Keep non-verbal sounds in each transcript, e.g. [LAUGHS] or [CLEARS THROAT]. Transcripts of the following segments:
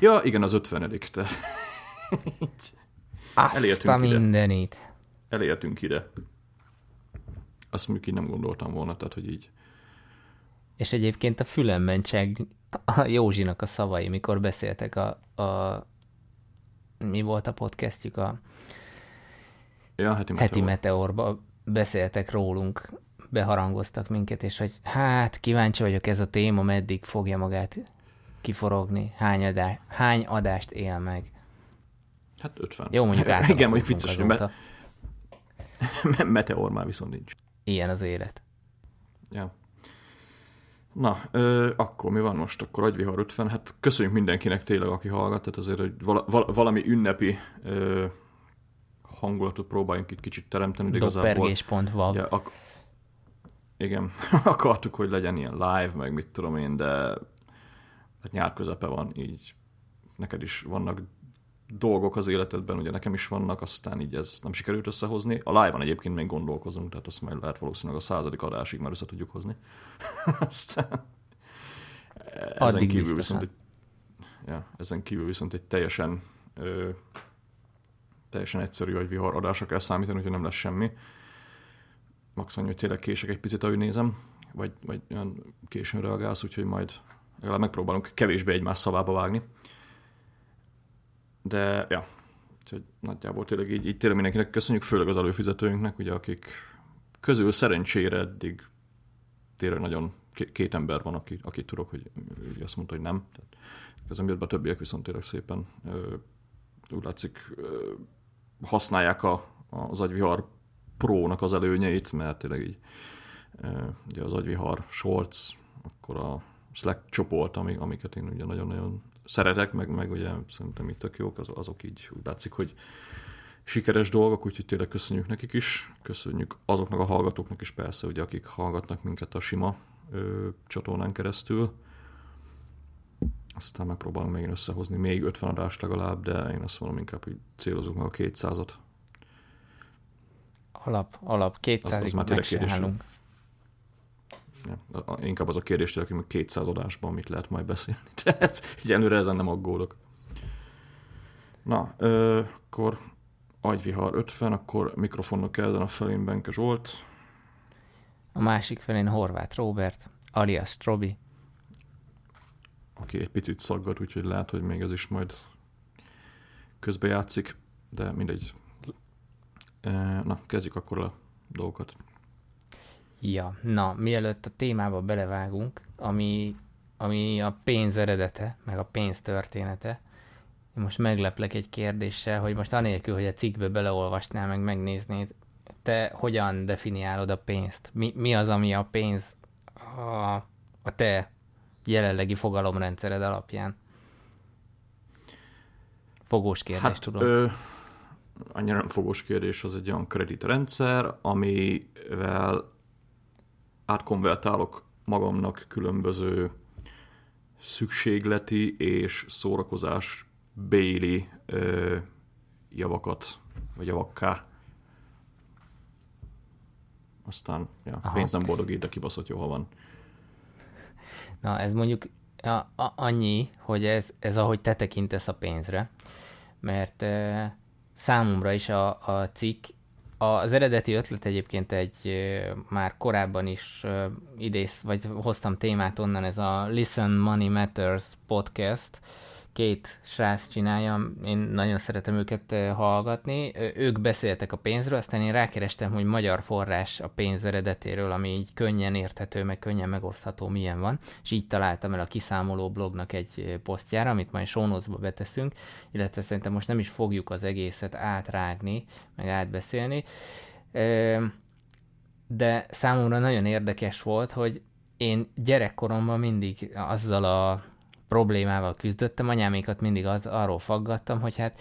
Ja, igen, az ötvenedik. Te. Azt Elértünk a mindenit. Ide. Elértünk ide. Azt mondjuk így nem gondoltam volna, tehát hogy így. És egyébként a fülemben cseg a Józsinak a szavai, mikor beszéltek a, a mi volt a podcastjük, a ja, heti, meteor. heti meteorba beszéltek rólunk, beharangoztak minket, és hogy hát kíváncsi vagyok ez a téma, meddig fogja magát kiforogni, hány, adás, hány adást él meg. Hát 50. Jó, mondjuk [LAUGHS] Igen, mondjuk vicces, hogy [LAUGHS] me- meteor már viszont nincs. Ilyen az élet. Ja. Na, ö, akkor mi van most? Akkor agyvihar 50. Hát köszönjük mindenkinek tényleg, aki hallgat, tehát azért, hogy vala, valami ünnepi ö, hangulatot próbáljunk itt kicsit teremteni. Doppergés.vav. Ja, ak- igen, [LAUGHS] akartuk, hogy legyen ilyen live, meg mit tudom én, de hát nyár közepe van, így neked is vannak dolgok az életedben, ugye nekem is vannak, aztán így ez nem sikerült összehozni. A live-on egyébként még gondolkozunk, tehát azt majd lehet valószínűleg a századik adásig már össze tudjuk hozni. [LAUGHS] aztán ezen Addig kívül viszont egy, ja, ezen kívül viszont egy teljesen ö, teljesen egyszerű hogy vihar adásra kell számítani, hogy nem lesz semmi. Max annyi, hogy tényleg kések egy picit, ahogy nézem, vagy, vagy olyan későn reagálsz, úgyhogy majd legalább megpróbálunk kevésbé egymás szavába vágni. De, ja, úgyhogy nagyjából tényleg így, így tényleg mindenkinek köszönjük, főleg az előfizetőinknek, ugye, akik közül szerencsére eddig tényleg nagyon két ember van, aki, aki tudok, hogy azt mondta, hogy nem. Tehát ezen jött be a többiek viszont tényleg szépen úgy látszik használják a, az agyvihar prónak az előnyeit, mert tényleg így ugye az agyvihar shorts, akkor a Slack csoport, amiket én ugye nagyon-nagyon szeretek, meg, meg ugye szerintem itt tök jók, az, azok így úgy látszik, hogy sikeres dolgok, úgyhogy tényleg köszönjük nekik is, köszönjük azoknak a hallgatóknak is persze, ugye, akik hallgatnak minket a sima ö, csatornán keresztül. Aztán megpróbálunk még összehozni még 50 adást legalább, de én azt mondom inkább, hogy célozunk meg a 200-at. Alap, alap, 200-ig az, az már Ja, inkább az a kérdés, hogy 200 adásban mit lehet majd beszélni. [LAUGHS] De ez, így előre ezen nem aggódok. Na, ö, akkor agyvihar 50, akkor mikrofonnak ezen a felén Benke Zsolt. A másik felén Horváth Robert, alias Trobi. Aki egy picit szaggat, úgyhogy lehet, hogy még ez is majd közbejátszik, de mindegy. Na, kezdjük akkor a dolgokat. Ja, na, mielőtt a témába belevágunk, ami, ami a pénz eredete, meg a pénz története, én most megleplek egy kérdéssel, hogy most anélkül, hogy a cikkbe beleolvasnál, meg megnéznéd, te hogyan definiálod a pénzt? Mi, mi az, ami a pénz a, a te jelenlegi fogalomrendszered alapján? Fogós kérdés, hát, tudom. Ö, annyira nem fogós kérdés, az egy olyan kreditrendszer, amivel átkonvertálok magamnak különböző szükségleti és szórakozás béli ö, javakat, vagy javakká. Aztán ja, Aha. pénz nem boldogít, de kibaszott jó, ha van. Na, ez mondjuk a, a, annyi, hogy ez, ez ahogy te tekintesz a pénzre, mert e, számomra is a, a cikk az eredeti ötlet egyébként egy már korábban is idéz, vagy hoztam témát onnan, ez a Listen Money Matters podcast, két srác csinálja, én nagyon szeretem őket hallgatni, ők beszéltek a pénzről, aztán én rákerestem, hogy magyar forrás a pénz eredetéről, ami így könnyen érthető, meg könnyen megosztható, milyen van, és így találtam el a kiszámoló blognak egy posztjára, amit majd sónozba beteszünk, illetve szerintem most nem is fogjuk az egészet átrágni, meg átbeszélni, de számomra nagyon érdekes volt, hogy én gyerekkoromban mindig azzal a problémával küzdöttem, anyámékat mindig az, arról faggattam, hogy hát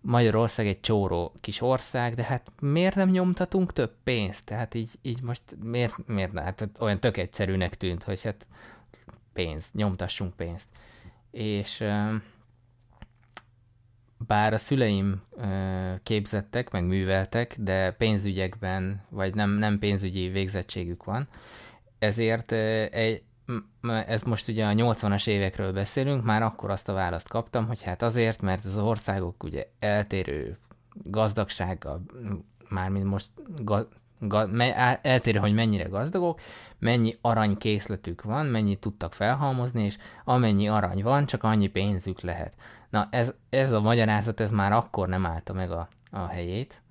Magyarország egy csóró kis ország, de hát miért nem nyomtatunk több pénzt? Tehát így, így most miért, miért ne? Hát olyan tök egyszerűnek tűnt, hogy hát pénz, nyomtassunk pénzt. És bár a szüleim képzettek, meg műveltek, de pénzügyekben, vagy nem, nem pénzügyi végzettségük van, ezért egy, ez most ugye a 80-as évekről beszélünk, már akkor azt a választ kaptam, hogy hát azért, mert az országok ugye eltérő gazdagsággal, mármint most ga, ga, me, eltérő, hogy mennyire gazdagok, mennyi aranykészletük van, mennyit tudtak felhalmozni, és amennyi arany van, csak annyi pénzük lehet. Na ez, ez a magyarázat, ez már akkor nem állta meg a, a helyét,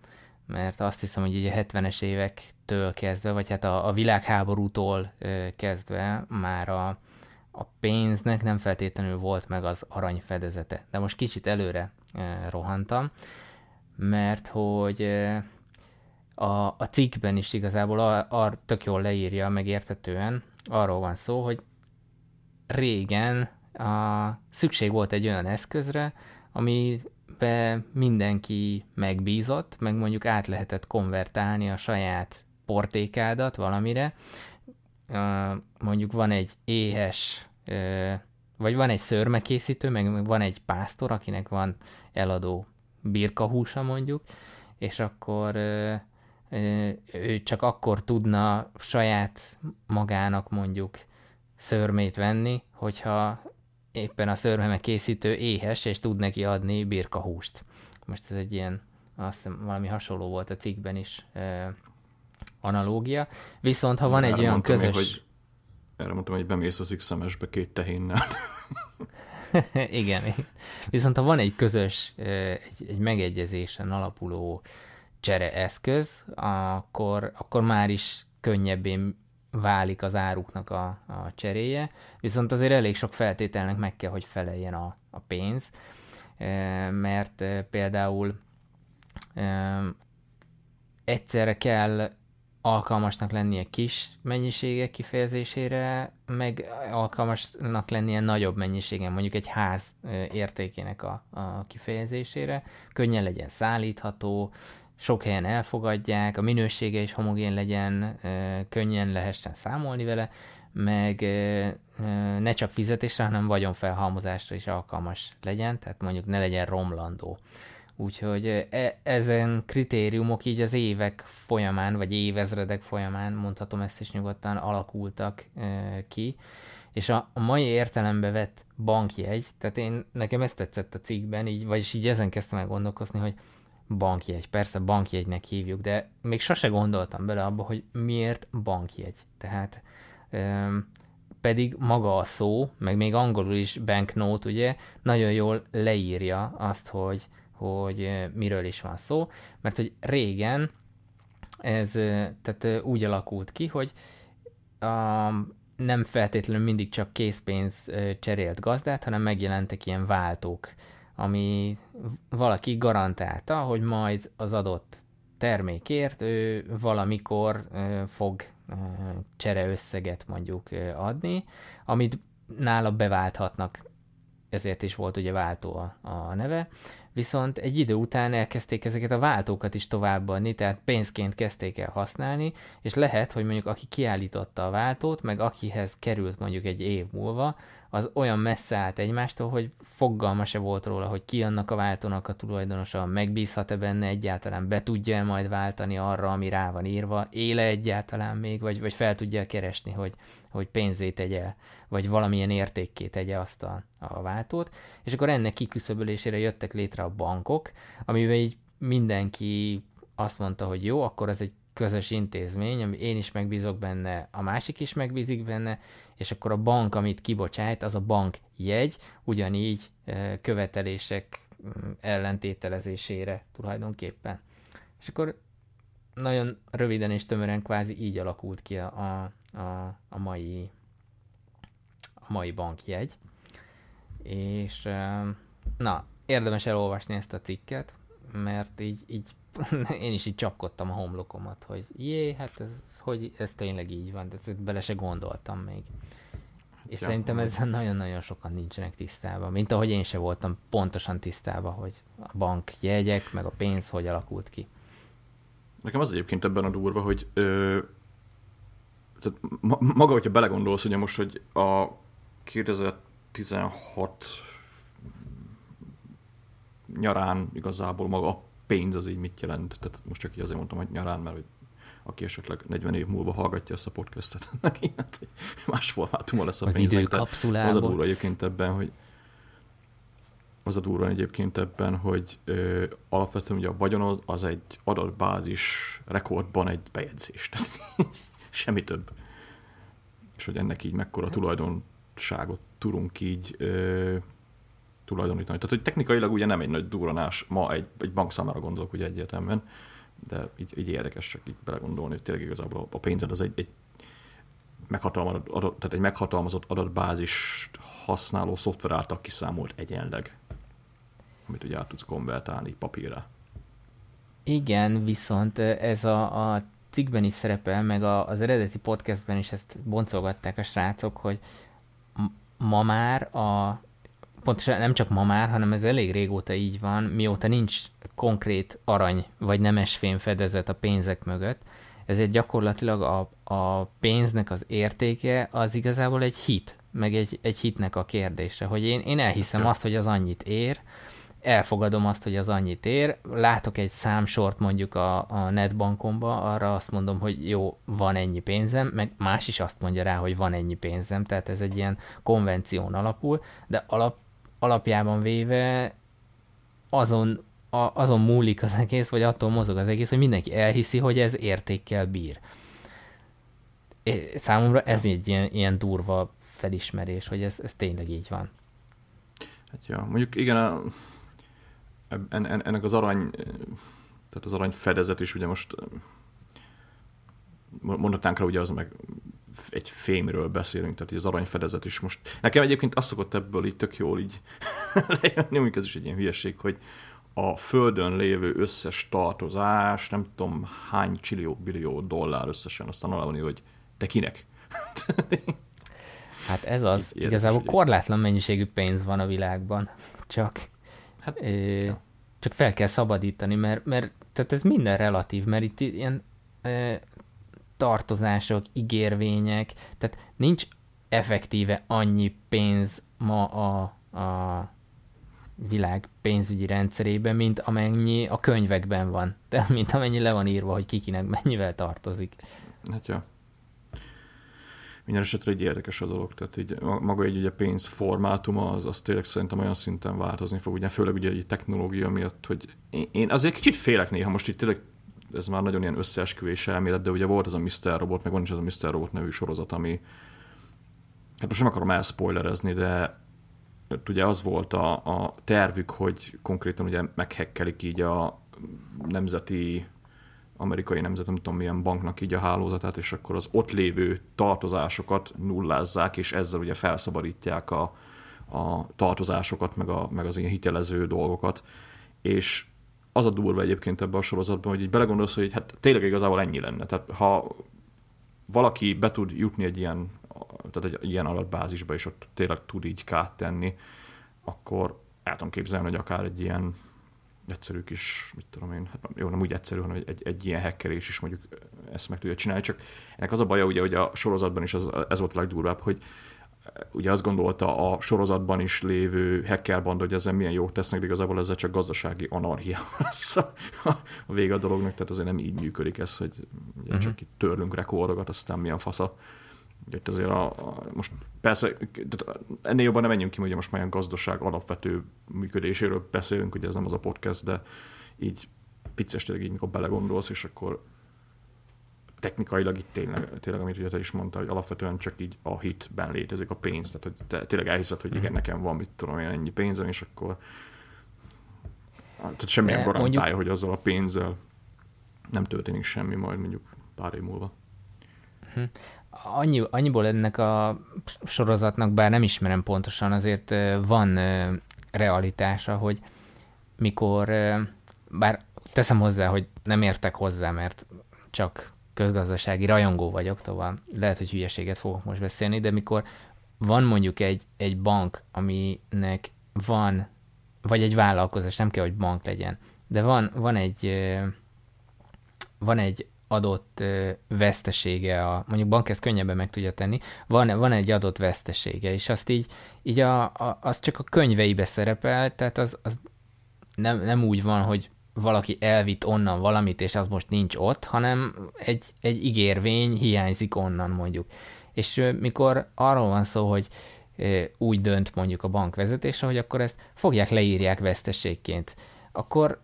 mert azt hiszem, hogy így a 70-es évektől kezdve, vagy hát a, a világháborútól kezdve már a, a pénznek nem feltétlenül volt meg az arany fedezete. De most kicsit előre rohantam, mert hogy a, a cikkben is igazából a, a, tök jól leírja, megértetően, arról van szó, hogy régen a, szükség volt egy olyan eszközre, ami be mindenki megbízott, meg mondjuk át lehetett konvertálni a saját portékádat valamire. Mondjuk van egy éhes, vagy van egy szörmekészítő, meg van egy pásztor, akinek van eladó birkahúsa mondjuk, és akkor ő csak akkor tudna saját magának mondjuk szörmét venni, hogyha éppen a szörmeme készítő éhes, és tud neki adni birkahúst. Most ez egy ilyen, azt hiszem, valami hasonló volt a cikkben is e, analógia. Viszont ha van erre egy olyan közös... Én, hogy, erre mondtam, hogy bemész az x két tehénnel. [LAUGHS] igen, viszont ha van egy közös, egy, egy megegyezésen alapuló csereeszköz, akkor, akkor már is könnyebben válik az áruknak a, a cseréje, viszont azért elég sok feltételnek meg kell, hogy feleljen a, a pénz, e, mert e, például e, egyszerre kell alkalmasnak lennie kis mennyiségek kifejezésére, meg alkalmasnak lennie nagyobb mennyiségen, mondjuk egy ház értékének a, a kifejezésére, könnyen legyen szállítható, sok helyen elfogadják, a minősége is homogén legyen, könnyen lehessen számolni vele, meg ne csak fizetésre, hanem vagyonfelhalmozásra is alkalmas legyen, tehát mondjuk ne legyen romlandó. Úgyhogy e- ezen kritériumok így az évek folyamán, vagy évezredek folyamán, mondhatom ezt is nyugodtan, alakultak ki, és a, a mai értelembe vett bankjegy, tehát én, nekem ezt tetszett a cikkben, így, vagyis így ezen kezdtem el gondolkozni, hogy bankjegy. Persze bankjegynek hívjuk, de még sose gondoltam bele abba, hogy miért bankjegy. Tehát öm, pedig maga a szó, meg még angolul is banknote, ugye, nagyon jól leírja azt, hogy, hogy miről is van szó, mert hogy régen ez tehát úgy alakult ki, hogy a, nem feltétlenül mindig csak készpénz cserélt gazdát, hanem megjelentek ilyen váltók ami valaki garantálta, hogy majd az adott termékért ő valamikor fog csereösszeget mondjuk adni, amit nála beválthatnak, ezért is volt ugye váltó a, a neve, viszont egy idő után elkezdték ezeket a váltókat is továbbadni, tehát pénzként kezdték el használni, és lehet, hogy mondjuk aki kiállította a váltót, meg akihez került mondjuk egy év múlva, az olyan messze állt egymástól, hogy fogalma se volt róla, hogy ki annak a váltónak a tulajdonosa, megbízhat-e benne egyáltalán, be tudja -e majd váltani arra, ami rá van írva, éle egyáltalán még, vagy, vagy fel tudja keresni, hogy, hogy pénzét tegye, vagy valamilyen értékké tegye azt a, a váltót, és akkor ennek kiküszöbölésére jöttek létre a bankok, amiben így mindenki azt mondta, hogy jó, akkor ez egy közös intézmény, ami én is megbízok benne, a másik is megbízik benne, és akkor a bank, amit kibocsájt, az a bank jegy, ugyanígy követelések mm, ellentételezésére tulajdonképpen. És akkor nagyon röviden és tömören kvázi így alakult ki a, a, a, mai a mai bankjegy. És na, érdemes elolvasni ezt a cikket, mert így, így [LAUGHS] én is így csapkodtam a homlokomat, hogy jé, hát ez, hogy ez tényleg így van, de bele se gondoltam még. És ja, szerintem ezzel nagyon-nagyon sokan nincsenek tisztában, mint ahogy én se voltam pontosan tisztában, hogy a bank jegyek, meg a pénz hogy alakult ki. Nekem az egyébként ebben a durva, hogy ö, tehát ma, maga, hogyha belegondolsz, ugye most, hogy a 2016 nyarán igazából maga a pénz az így mit jelent. Tehát most csak így azért mondtam, hogy nyarán, mert hogy aki esetleg 40 év múlva hallgatja ezt a podcastet, [LAUGHS] neki hát, hogy más formátuma lesz a Az pénznek. Az a durva egyébként ebben, hogy az a durva egyébként ebben, hogy ö, alapvetően ugye a vagyon az egy adatbázis rekordban egy bejegyzés. Tehát [LAUGHS] semmi több. És hogy ennek így mekkora tulajdonságot tudunk így ö, tulajdonítani. Tehát, hogy technikailag ugye nem egy nagy duranás ma egy, egy bank számára gondolok ugye egyértelműen, de így, így érdekes csak így belegondolni, hogy tényleg igazából a pénzed az egy, egy meghatalmazott, adat, tehát egy meghatalmazott adatbázis használó szoftver által kiszámolt egyenleg, amit ugye át tudsz konvertálni papírra. Igen, viszont ez a, a cikkben is szerepel, meg a, az eredeti podcastben is ezt boncolgatták a srácok, hogy ma már a pontosan nem csak ma már, hanem ez elég régóta így van, mióta nincs konkrét arany vagy nemesfém fedezet a pénzek mögött, ezért gyakorlatilag a, a pénznek az értéke az igazából egy hit, meg egy, egy hitnek a kérdése, hogy én, én elhiszem azt, hogy az annyit ér, elfogadom azt, hogy az annyit ér, látok egy számsort mondjuk a, a netbankomba, arra azt mondom, hogy jó, van ennyi pénzem, meg más is azt mondja rá, hogy van ennyi pénzem, tehát ez egy ilyen konvención alapul, de alap, alapjában véve azon, a, azon múlik az egész, vagy attól mozog az egész, hogy mindenki elhiszi, hogy ez értékkel bír. Számomra ez egy ilyen, ilyen durva felismerés, hogy ez, ez tényleg így van. Hát ja, mondjuk igen, a, en, en, ennek az arany, tehát az arany fedezet is ugye most mondhatnánk rá, ugye az meg egy fémről beszélünk, tehát az aranyfedezet is most. Nekem egyébként azt szokott ebből így tök jól így [LAUGHS] lejönni, mondjuk ez is egy ilyen hülyeség, hogy a földön lévő összes tartozás, nem tudom hány csillió, billió dollár összesen, aztán alá van hogy de kinek? [LAUGHS] Hát ez az, érdekes, igazából hogy- korlátlan mennyiségű pénz van a világban, csak, Hát, ö, csak fel kell szabadítani, mert, mert tehát ez minden relatív, mert itt ilyen tartozások, ígérvények, tehát nincs effektíve annyi pénz ma a, a világ pénzügyi rendszerében, mint amennyi a könyvekben van, de mint amennyi le van írva, hogy kikinek mennyivel tartozik. Hát ja. Minden esetre egy érdekes a dolog, tehát így ma- maga egy ugye pénz formátuma, az, az tényleg szerintem olyan szinten változni fog, ugye főleg ugye egy technológia miatt, hogy én, én azért kicsit félek néha, most itt tényleg ez már nagyon ilyen összeesküvés elmélet, de ugye volt ez a Mr. Robot, meg van is ez a Mr. Robot nevű sorozat, ami hát most nem akarom elspoilerezni, de ugye az volt a, a tervük, hogy konkrétan ugye meghekkelik így a nemzeti amerikai nemzet, nem tudom milyen banknak így a hálózatát, és akkor az ott lévő tartozásokat nullázzák, és ezzel ugye felszabadítják a, a tartozásokat, meg, a, meg az ilyen hitelező dolgokat. És az a durva egyébként ebben a sorozatban, hogy így belegondolsz, hogy hát tényleg igazából ennyi lenne. Tehát ha valaki be tud jutni egy ilyen, tehát egy ilyen adatbázisba, és ott tényleg tud így kát tenni, akkor el tudom képzelni, hogy akár egy ilyen egyszerű kis, mit tudom én, hát jó, nem úgy egyszerű, hanem egy, egy, egy ilyen hackerés is mondjuk ezt meg tudja csinálni, csak ennek az a baja, ugye, hogy a sorozatban is az, ez volt a legdurvább, hogy ugye azt gondolta a sorozatban is lévő hackerbanda, hogy ezzel milyen jót tesznek, de igazából ezzel csak gazdasági anarchia [LAUGHS] lesz a, a vége a dolognak, tehát azért nem így működik ez, hogy ugye uh-huh. csak itt törlünk rekordokat, aztán milyen fasza. Ugye itt azért a, a, most persze, tehát ennél jobban nem menjünk ki, hogy most már ilyen gazdaság alapvető működéséről beszélünk, ugye ez nem az a podcast, de így vicces tényleg így, mikor belegondolsz, és akkor technikailag itt tényleg, tényleg amit ugye te is mondta, hogy alapvetően csak így a hitben létezik a pénz, tehát hogy te tényleg elhiszed, hogy igen, nekem van, mit tudom én, ennyi pénzem, és akkor tehát semmilyen De garantálja, mondjuk- hogy azzal a pénzzel nem történik semmi majd mondjuk pár év múlva. Annyi, annyiból ennek a sorozatnak, bár nem ismerem pontosan, azért van realitása, hogy mikor, bár teszem hozzá, hogy nem értek hozzá, mert csak közgazdasági rajongó vagyok, tovább lehet, hogy hülyeséget fogok most beszélni, de mikor van mondjuk egy, egy bank, aminek van, vagy egy vállalkozás, nem kell, hogy bank legyen, de van, van egy van egy adott vesztesége, a, mondjuk bank ezt könnyebben meg tudja tenni, van, van egy adott vesztesége, és azt így, így a, a, az csak a könyveibe szerepel, tehát az, az nem, nem úgy van, hogy valaki elvitt onnan valamit, és az most nincs ott, hanem egy, egy ígérvény hiányzik onnan mondjuk. És mikor arról van szó, hogy úgy dönt mondjuk a bank vezetése, hogy akkor ezt fogják, leírják veszteségként, akkor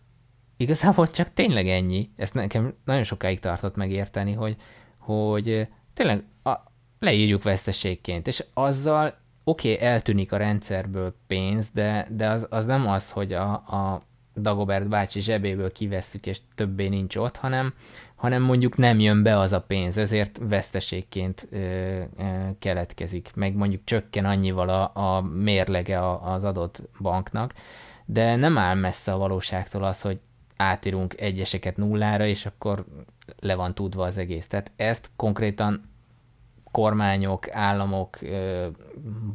igazából csak tényleg ennyi. Ezt nekem nagyon sokáig tartott megérteni, hogy, hogy tényleg a, leírjuk veszteségként, és azzal oké, okay, eltűnik a rendszerből pénz, de, de az, az nem az, hogy a, a Dagobert bácsi zsebéből kivesszük, és többé nincs ott, hanem, hanem mondjuk nem jön be az a pénz, ezért veszteségként ö, ö, keletkezik, meg mondjuk csökken annyival a, a mérlege a, az adott banknak, de nem áll messze a valóságtól az, hogy átírunk egyeseket nullára, és akkor le van tudva az egész. Tehát ezt konkrétan kormányok, államok,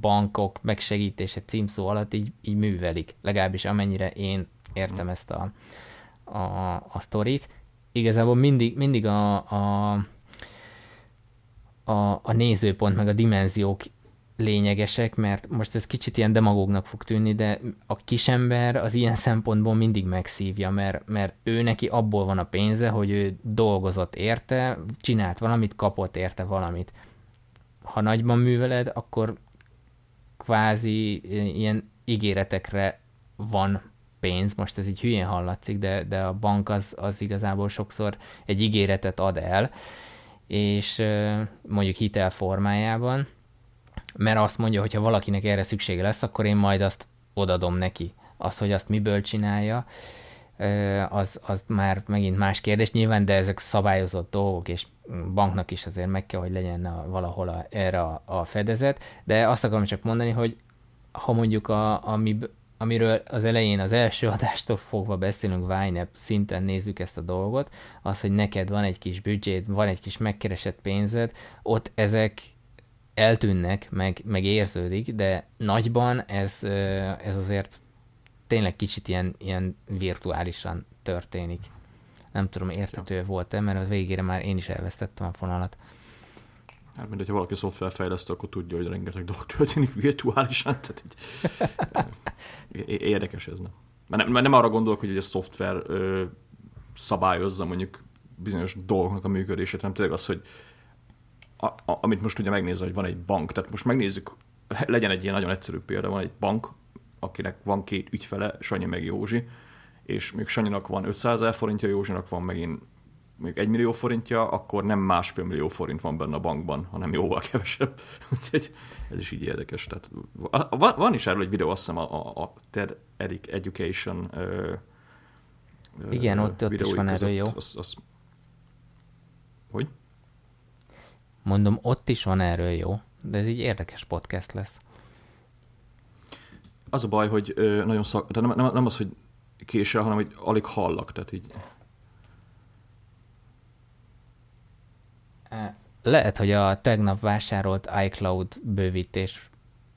bankok megsegítése címszó alatt így, így művelik, legalábbis amennyire én értem ezt a, a, a sztorit. Igazából mindig, mindig a, a, a, a nézőpont, meg a dimenziók lényegesek, mert most ez kicsit ilyen demagógnak fog tűnni, de a kisember az ilyen szempontból mindig megszívja, mert, mert ő neki abból van a pénze, hogy ő dolgozott érte, csinált valamit, kapott érte valamit. Ha nagyban műveled, akkor kvázi ilyen ígéretekre van pénz, most ez így hülyén hallatszik, de, de a bank az, az igazából sokszor egy ígéretet ad el, és mondjuk hitel formájában, mert azt mondja, hogy ha valakinek erre szüksége lesz, akkor én majd azt odadom neki. Az, hogy azt miből csinálja, az, az már megint más kérdés nyilván, de ezek szabályozott dolgok, és banknak is azért meg kell, hogy legyen a, valahol a, erre a, a fedezet, de azt akarom csak mondani, hogy ha mondjuk a, ami, amiről az elején az első [LAUGHS] adástól fogva beszélünk Vine szinten nézzük ezt a dolgot, az, hogy neked van egy kis büdzsét, van egy kis megkeresett pénzed, ott ezek eltűnnek, meg, meg érződik, de nagyban ez, ez azért tényleg kicsit ilyen, ilyen virtuálisan történik. Nem tudom, értető volt-e, mert a végére már én is elvesztettem a fonalat. Hát, mint hogyha valaki szoftverfejlesztő, akkor tudja, hogy rengeteg dolog történik virtuálisan, tehát így, [LAUGHS] érdekes ez, nem? Mert nem, mert nem arra gondolok, hogy a szoftver ö, szabályozza mondjuk bizonyos dolgoknak a működését, hanem tényleg az, hogy a, a, amit most ugye megnézze, hogy van egy bank, tehát most megnézzük, legyen egy ilyen nagyon egyszerű példa, van egy bank, akinek van két ügyfele, Sanyi meg Józsi, és még Sanyinak van 500 ezer forintja, Józsinak van megint még egy millió forintja, akkor nem másfél millió forint van benne a bankban, hanem jóval kevesebb. [LAUGHS] Úgyhogy ez is így érdekes. Tehát, van, is erről egy videó, azt hiszem a, a, a TED Education ö, Igen, ott, ott is van erről jó. Az, az... Hogy? Mondom, ott is van erről jó, de ez így érdekes podcast lesz. Az a baj, hogy ö, nagyon szak... De nem, nem, nem az, hogy késel, hanem hogy alig hallak, tehát így... Lehet, hogy a tegnap vásárolt iCloud bővítés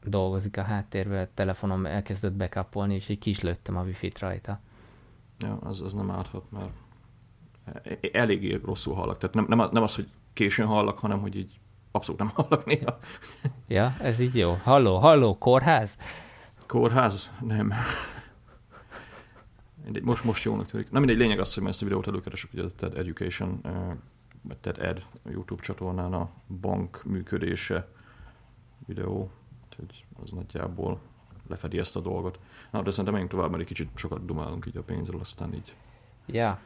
dolgozik a háttérben, a telefonom elkezdett bekapolni, és így kislőttem a wifi-t rajta. Ja, az, az nem állhat, mert eléggé rosszul hallak. Tehát nem, nem, nem az, hogy későn hallak, hanem hogy így abszolút nem hallak néha. Ja, ez így jó. Halló, halló, kórház? Kórház? Nem. Most, most jónak tűnik. Na mindegy, lényeg az, hogy ezt a videót előkeresek, hogy ez TED Education, TED Ed YouTube csatornán a bank működése videó, úgyhogy az nagyjából lefedi ezt a dolgot. Na, de szerintem menjünk tovább, mert egy kicsit sokat dumálunk így a pénzről, aztán így. Ja,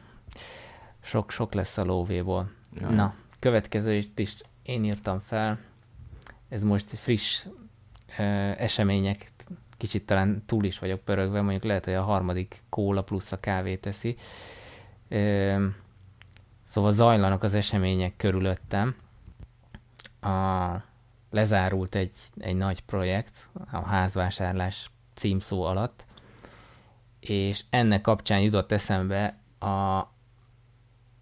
sok-sok lesz a lóvéból. Ja. Na, következő is én írtam fel. Ez most friss ö, események, kicsit talán túl is vagyok pörögve, mondjuk lehet, hogy a harmadik kóla plusz a kávé teszi. Ö, szóval zajlanak az események körülöttem. A, lezárult egy, egy nagy projekt, a házvásárlás címszó alatt, és ennek kapcsán jutott eszembe a,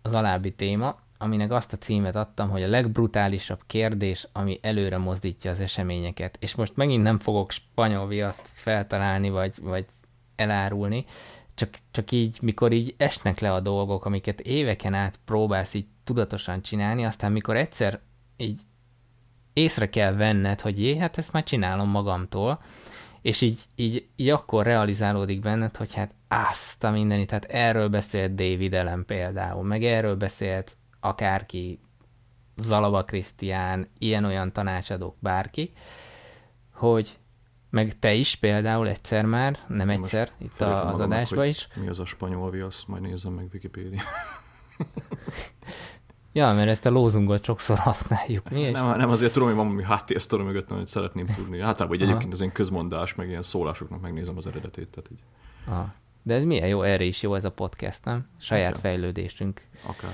az alábbi téma, aminek azt a címet adtam, hogy a legbrutálisabb kérdés, ami előre mozdítja az eseményeket. És most megint nem fogok spanyol viaszt feltalálni, vagy, vagy elárulni, csak, csak így, mikor így esnek le a dolgok, amiket éveken át próbálsz így tudatosan csinálni, aztán mikor egyszer így észre kell venned, hogy jé, hát ezt már csinálom magamtól, és így, így, így akkor realizálódik benned, hogy hát azt a mindenit, tehát erről beszélt David Ellen például, meg erről beszélt akárki, Zalaba Krisztián, ilyen-olyan tanácsadók, bárki, hogy meg te is például egyszer már, nem Most egyszer, itt a, az adásban is. Mi az a spanyol viasz, majd nézem meg Wikipedia. [LAUGHS] ja, mert ezt a lózungot sokszor használjuk. Mi? Nem, nem azért tudom, hogy van valami háttérsztori mögött, amit szeretném tudni. Általában, hogy egyébként az én közmondás, meg ilyen szólásoknak megnézem az eredetét. Tehát így. Aha. De ez milyen jó, erre is jó ez a podcast, nem? Saját okay. fejlődésünk. Okay.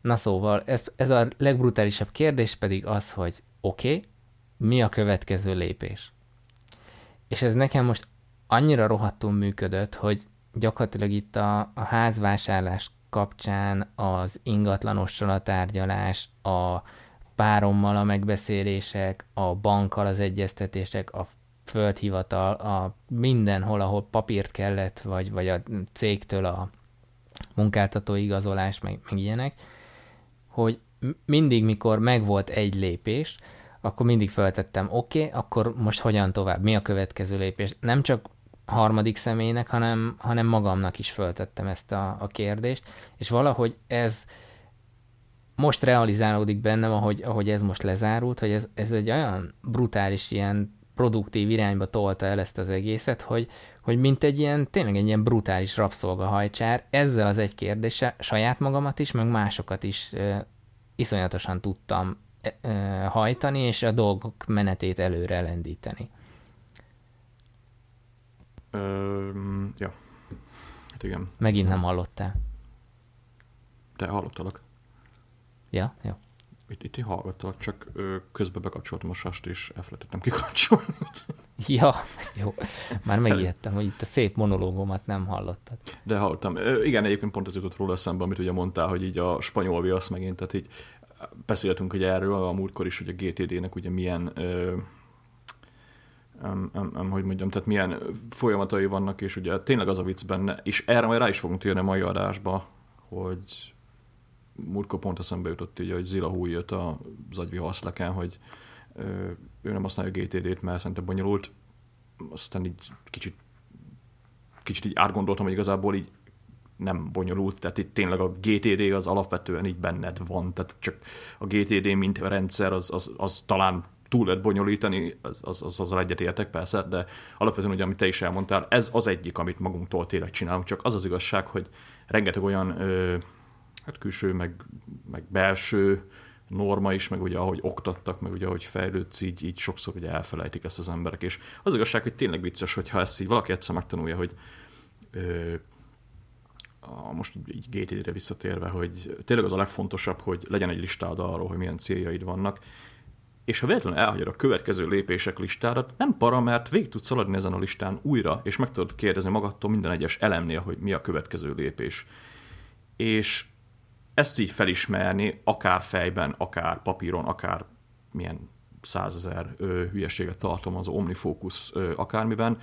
Na szóval, ez, ez a legbrutálisabb kérdés pedig az, hogy oké, okay, mi a következő lépés? És ez nekem most annyira rohadtul működött, hogy gyakorlatilag itt a, a házvásárlás kapcsán az ingatlanossal a tárgyalás, a párommal a megbeszélések, a bankkal az egyeztetések, a földhivatal, a mindenhol, ahol papírt kellett, vagy, vagy a cégtől a munkáltató igazolás, meg, meg ilyenek, hogy mindig, mikor megvolt egy lépés, akkor mindig feltettem, oké, okay, akkor most hogyan tovább, mi a következő lépés? Nem csak harmadik személynek, hanem, hanem magamnak is föltettem ezt a, a kérdést, és valahogy ez most realizálódik bennem, ahogy, ahogy ez most lezárult, hogy ez, ez egy olyan brutális ilyen produktív irányba tolta el ezt az egészet, hogy, hogy mint egy ilyen, tényleg egy ilyen brutális rabszolgahajcsár, ezzel az egy kérdése saját magamat is, meg másokat is e, iszonyatosan tudtam hajtani, és a dolgok menetét előre lendíteni. Ö, ja. Hát igen. Megint nem hallottál. De hallottalak. Ja, jó. Itt, itt hallgattalak, csak ö, közben bekapcsoltam a sast, és elfelejtettem kikapcsolni. [LAUGHS] ja, jó. Már megijedtem, hogy itt a szép monológomat nem hallottad. De hallottam. Ö, igen, egyébként pont ez jutott róla eszembe, amit ugye mondtál, hogy így a spanyol viasz megint, tehát így beszéltünk ugye erről a múltkor is, hogy a GTD-nek ugye milyen ö, um, um, um, hogy mondjam, tehát milyen folyamatai vannak, és ugye tényleg az a vicc benne, és erre majd rá is fogunk térni a mai adásba, hogy múltkor pont eszembe jutott így, hogy Zila Húj jött az agyvi haszleken, hogy ő nem használja GTD-t, mert szerintem bonyolult. Aztán így kicsit, kicsit így átgondoltam, hogy igazából így nem bonyolult, tehát itt tényleg a GTD az alapvetően így benned van, tehát csak a GTD mint rendszer az, az, az talán túl lehet bonyolítani, az, az, az, azzal egyet értek persze, de alapvetően ugye, amit te is elmondtál, ez az egyik, amit magunktól tényleg csinálunk, csak az az igazság, hogy rengeteg olyan ö, hát külső, meg, meg belső norma is, meg ugye ahogy oktattak, meg ugye ahogy fejlődsz, így, így sokszor ugye elfelejtik ezt az emberek, és az igazság, hogy tényleg vicces, hogyha ezt így valaki egyszer megtanulja, hogy ö, a, most így GTD-re visszatérve, hogy tényleg az a legfontosabb, hogy legyen egy listád arról, hogy milyen céljaid vannak, és ha véletlenül elhagyod a következő lépések listádat, nem para, mert végig tudsz szaladni ezen a listán újra, és meg tudod kérdezni magadtól minden egyes elemnél, hogy mi a következő lépés. És ezt így felismerni, akár fejben, akár papíron, akár milyen százezer hülyeséget tartom az OmniFocus ö, akármiben,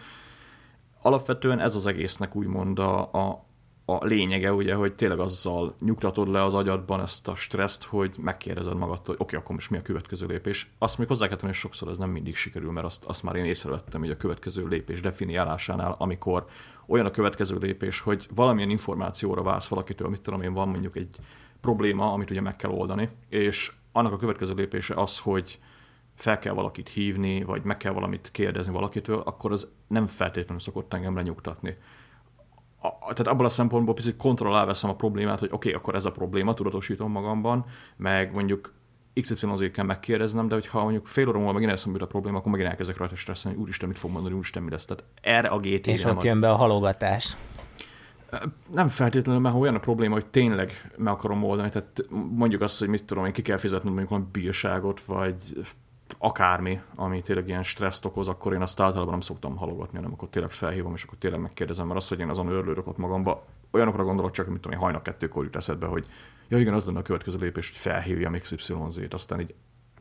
alapvetően ez az egésznek úgymond a, a, a lényege, ugye, hogy tényleg azzal nyugtatod le az agyadban ezt a stresszt, hogy megkérdezed magadtól, hogy oké, okay, akkor most mi a következő lépés. Azt még hozzá kell tenni, hogy sokszor ez nem mindig sikerül, mert azt, azt már én észrevettem, hogy a következő lépés definiálásánál, amikor olyan a következő lépés, hogy valamilyen információra válsz valakitől, mit tudom én, van mondjuk egy probléma, amit ugye meg kell oldani, és annak a következő lépése az, hogy fel kell valakit hívni, vagy meg kell valamit kérdezni valakitől, akkor az nem feltétlenül szokott engem lenyugtatni a, tehát abból a szempontból picit kontrollál veszem a problémát, hogy oké, okay, akkor ez a probléma, tudatosítom magamban, meg mondjuk XY-azért kell megkérdeznem, de hogyha mondjuk fél óra múlva megint eszembe a probléma, akkor megint elkezdek rajta stresszelni, hogy úristen, mit fog mondani, úristen, mi lesz. Tehát erre a GT. És ott jön be a halogatás. Nem feltétlenül, mert olyan a probléma, hogy tényleg meg akarom oldani. Tehát mondjuk azt, hogy mit tudom én, ki kell fizetnem mondjuk valami bírságot, vagy akármi, ami tényleg ilyen stresszt okoz, akkor én azt általában nem szoktam halogatni, hanem akkor tényleg felhívom, és akkor tényleg megkérdezem, mert az, hogy én azon örülök ott magamba, olyanokra gondolok csak, mint tudom, hajnal kettőkor jut eszedbe, hogy ja igen, az lenne a következő lépés, hogy felhívjam XYZ-t, aztán így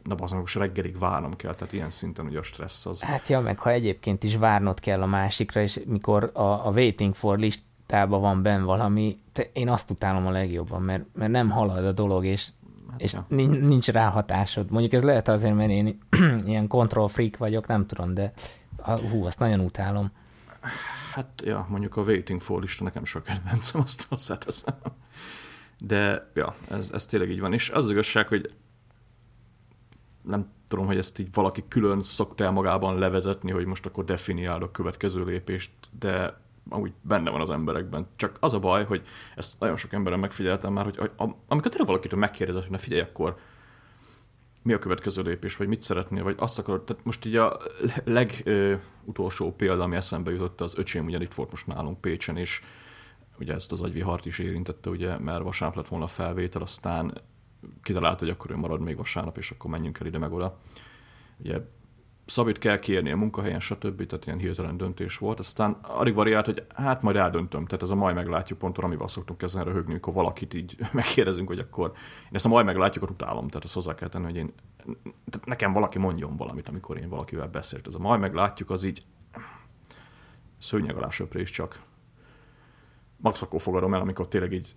na bazd most reggelig várnom kell, tehát ilyen szinten ugye a stressz az. Hát ja, meg ha egyébként is várnod kell a másikra, és mikor a, a waiting for listában van benn valami, te, én azt utálom a legjobban, mert, mert nem halad a dolog, és és ja. nincs rá hatásod. Mondjuk ez lehet azért, mert én [CLEARS THROAT] ilyen control freak vagyok, nem tudom, de hú, azt nagyon utálom. Hát, ja, mondjuk a Waiting for lista nekem sok kedvencem, azt hozzáteszem. De, ja, ez, ez tényleg így van. És az igazság, hogy nem tudom, hogy ezt így valaki külön szokta el magában levezetni, hogy most akkor definiál a következő lépést, de amúgy benne van az emberekben. Csak az a baj, hogy ezt nagyon sok emberen megfigyeltem már, hogy amikor tényleg valakitől megkérdezett, hogy na figyelj, akkor mi a következő lépés, vagy mit szeretnél, vagy azt akarod. Tehát most így a legutolsó példa, ami eszembe jutott, az öcsém ugye itt volt most nálunk Pécsen, és ugye ezt az agyvihart is érintette, ugye, mert vasárnap lett volna a felvétel, aztán kitalált, hogy akkor ő marad még vasárnap, és akkor menjünk el ide meg oda. Ugye Szabit kell kérni a munkahelyen, stb. Tehát ilyen hirtelen döntés volt. Aztán alig variált, hogy hát majd eldöntöm. Tehát ez a majd meglátjuk ponton, amivel szoktunk ezen röhögni, amikor valakit így [LAUGHS] megkérdezünk, hogy akkor én ezt a majd meglátjuk, akkor utálom. Tehát ezt hozzá kell tenni, hogy én tehát nekem valaki mondjon valamit, amikor én valakivel beszélt. Ez a majd meglátjuk, az így szőnyeg alá söprés csak. Max akkor fogadom el, amikor tényleg így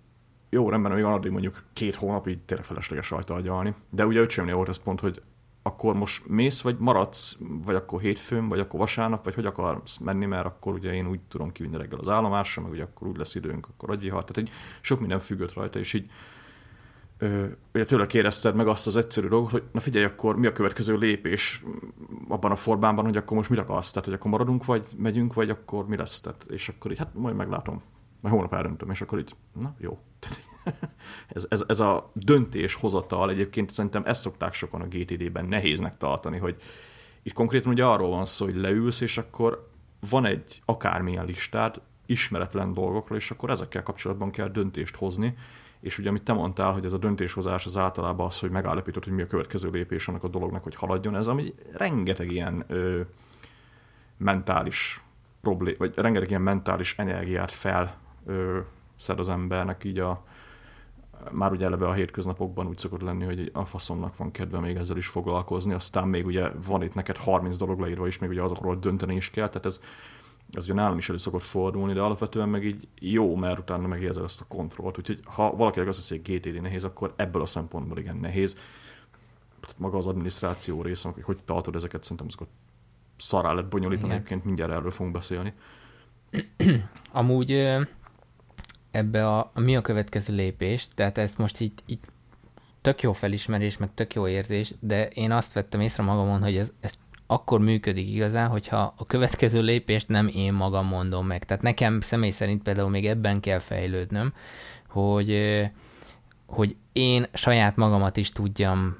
jó, rendben, van addig mondjuk két hónapig tényleg felesleges rajta agyalni. De ugye öcsémnél volt ez pont, hogy akkor most mész, vagy maradsz, vagy akkor hétfőn, vagy akkor vasárnap, vagy hogy akarsz menni, mert akkor ugye én úgy tudom kivinni reggel az állomásra, meg ugye akkor úgy lesz időnk, akkor agyvihar. Tehát egy sok minden függött rajta, és így ö, ugye tőle kérdezted meg azt az egyszerű dolgot, hogy na figyelj, akkor mi a következő lépés abban a formában, hogy akkor most mit akarsz? Tehát, hogy akkor maradunk, vagy megyünk, vagy akkor mi lesz? Tehát, és akkor így, hát majd meglátom. Majd hónap eldöntöm, és akkor így, na jó. Ez, ez, ez a döntéshozatal egyébként szerintem ezt szokták sokan a GTD-ben nehéznek tartani, hogy itt konkrétan ugye arról van szó, hogy leülsz, és akkor van egy akármilyen listád ismeretlen dolgokról, és akkor ezekkel kapcsolatban kell döntést hozni, és ugye amit te mondtál, hogy ez a döntéshozás az általában az, hogy megállapítod, hogy mi a következő lépés annak a dolognak, hogy haladjon, ez ami rengeteg ilyen ö, mentális problém, vagy rengeteg ilyen mentális energiát fel ö, szed az embernek így a, már ugye eleve a hétköznapokban úgy szokott lenni, hogy a faszomnak van kedve még ezzel is foglalkozni, aztán még ugye van itt neked 30 dolog leírva is, még ugye azokról dönteni is kell, tehát ez, ez ugye nálam is elő szokott fordulni, de alapvetően meg így jó, mert utána megérzed ezt a kontrollt. Úgyhogy ha valaki azt hiszi, hogy GTD nehéz, akkor ebből a szempontból igen nehéz. Tehát maga az adminisztráció része, hogy hogy tartod ezeket, szerintem azokat szará lett bonyolítani, egyébként mindjárt erről fogunk beszélni. Amúgy ebbe a, a mi a következő lépés, tehát ezt most itt, itt tök jó felismerés, meg tök jó érzés, de én azt vettem észre magamon, hogy ez, ez akkor működik igazán, hogyha a következő lépést nem én magam mondom meg. Tehát nekem személy szerint például még ebben kell fejlődnöm, hogy, hogy én saját magamat is tudjam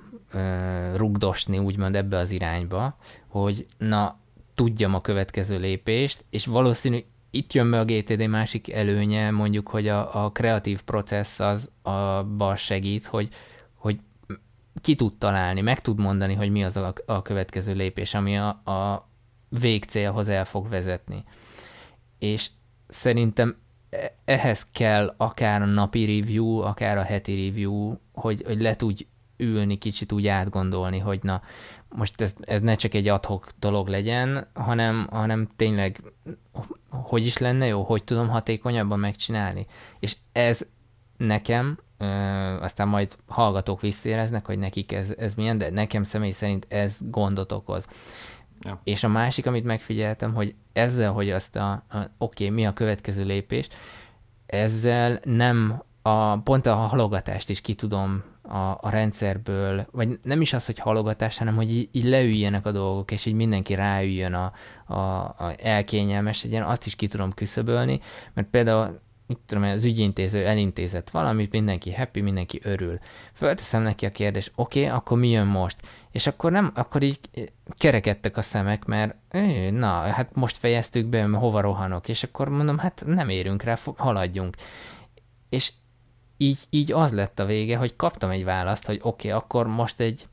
rugdosni, úgymond ebbe az irányba, hogy na, tudjam a következő lépést, és valószínű itt jön be a GTD másik előnye, mondjuk, hogy a, a kreatív processz az abban segít, hogy, hogy ki tud találni, meg tud mondani, hogy mi az a, a következő lépés, ami a, a végcélhoz el fog vezetni. És szerintem e, ehhez kell akár a napi review, akár a heti review, hogy, hogy le tudj ülni, kicsit úgy átgondolni, hogy na, most ez, ez ne csak egy adhok dolog legyen, hanem, hanem tényleg hogy is lenne jó, hogy tudom hatékonyabban megcsinálni. És ez nekem, ö, aztán majd hallgatók visszéreznek, hogy nekik ez, ez milyen, de nekem személy szerint ez gondot okoz. Ja. És a másik, amit megfigyeltem, hogy ezzel, hogy azt a, a oké, okay, mi a következő lépés, ezzel nem a, pont a halogatást is ki tudom a, a rendszerből, vagy nem is az, hogy halogatás, hanem hogy így, így leüljenek a dolgok, és így mindenki ráüljön a, a, a elkényelmes legyen, azt is ki tudom küszöbölni, mert például mit tudom, az ügyintéző elintézett valamit, mindenki happy, mindenki örül. Fölteszem neki a kérdést, oké, okay, akkor mi jön most? És akkor nem, akkor így kerekedtek a szemek, mert na, hát most fejeztük be, hova rohanok, és akkor mondom, hát nem érünk rá, haladjunk. És így, így az lett a vége, hogy kaptam egy választ, hogy oké, okay, akkor most egy,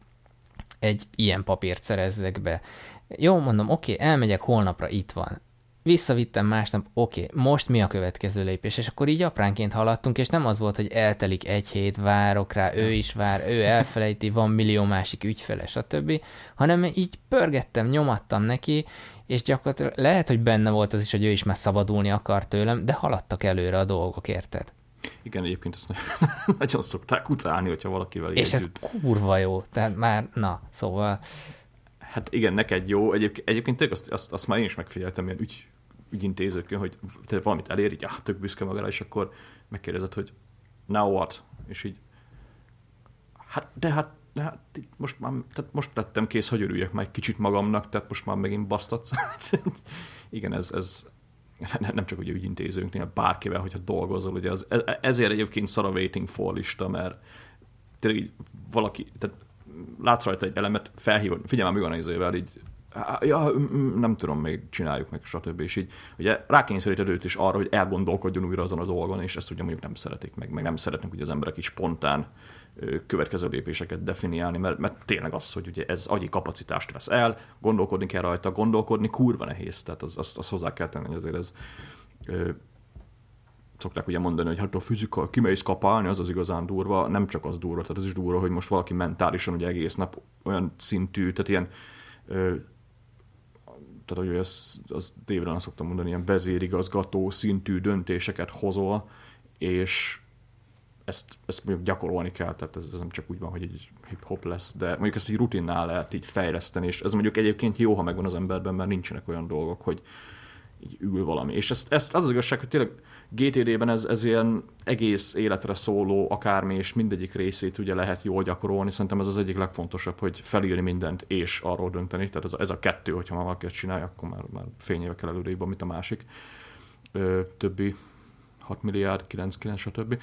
egy ilyen papírt szerezzek be. Jó, mondom, oké, okay, elmegyek, holnapra itt van. Visszavittem másnap, oké, okay, most mi a következő lépés? És akkor így apránként haladtunk, és nem az volt, hogy eltelik egy hét, várok rá, ő is vár, ő elfelejti, van millió másik ügyfele, stb., hanem így pörgettem, nyomattam neki, és gyakorlatilag lehet, hogy benne volt az is, hogy ő is már szabadulni akar tőlem, de haladtak előre a dolgok, érted? Igen, egyébként ezt [LAUGHS] nagyon szokták utálni, hogyha valakivel És együtt. ez kurva jó, tehát már, na, szóval... Hát igen, neked jó. Egyébként, egyébként azt, azt, azt már én is megfigyeltem ilyen ügy, ügyintézőkön, hogy te valamit elér, így ah, tök büszke magára, és akkor megkérdezed, hogy now what? És így, hát, de hát, de hát most már, tehát most lettem kész, hogy örüljek már egy kicsit magamnak, tehát most már megint basztatsz. [LAUGHS] Igen, ez, ez [LAUGHS] nem csak ugye ügyintézőnknél, bárkivel, hogyha dolgozol, ugye az, e, ezért egyébként szar a waiting for lista, mert tényleg így valaki, tehát látsz rajta egy elemet, felhívod, figyelj már, mi van ezével, így ja, nem tudom, még csináljuk meg, stb. És így ugye rákényszeríted őt is arra, hogy elgondolkodjon újra azon a dolgon, és ezt ugye mondjuk nem szeretik meg, meg nem szeretnek ugye az emberek is spontán következő lépéseket definiálni, mert, mert tényleg az, hogy ugye ez agyi kapacitást vesz el, gondolkodni kell rajta, gondolkodni kurva nehéz, tehát az, az, az hozzá kell tenni, hogy azért ez ö, szokták ugye mondani, hogy hát a fizika, kimész kapálni, az az igazán durva, nem csak az durva, tehát az is durva, hogy most valaki mentálisan ugye egész nap olyan szintű, tehát ilyen ö, tehát hogy az, az David szoktam mondani, ilyen vezérigazgató szintű döntéseket hozol, és ezt, ezt mondjuk gyakorolni kell, tehát ez, ez nem csak úgy van, hogy egy hip-hop lesz, de mondjuk ezt egy rutinnál lehet így fejleszteni, és ez mondjuk egyébként jó, ha megvan az emberben, mert nincsenek olyan dolgok, hogy így ül valami. És ezt, ezt az az igazság, hogy tényleg GTD-ben ez, ez ilyen egész életre szóló akármi, és mindegyik részét ugye lehet jól gyakorolni. Szerintem ez az egyik legfontosabb, hogy felírni mindent és arról dönteni. Tehát ez a, ez a kettő, hogyha már valaki ezt csinálja, akkor már, már fényévekkel előrébb, mint a másik. Ö, többi 6 milliárd, 9, 9, stb.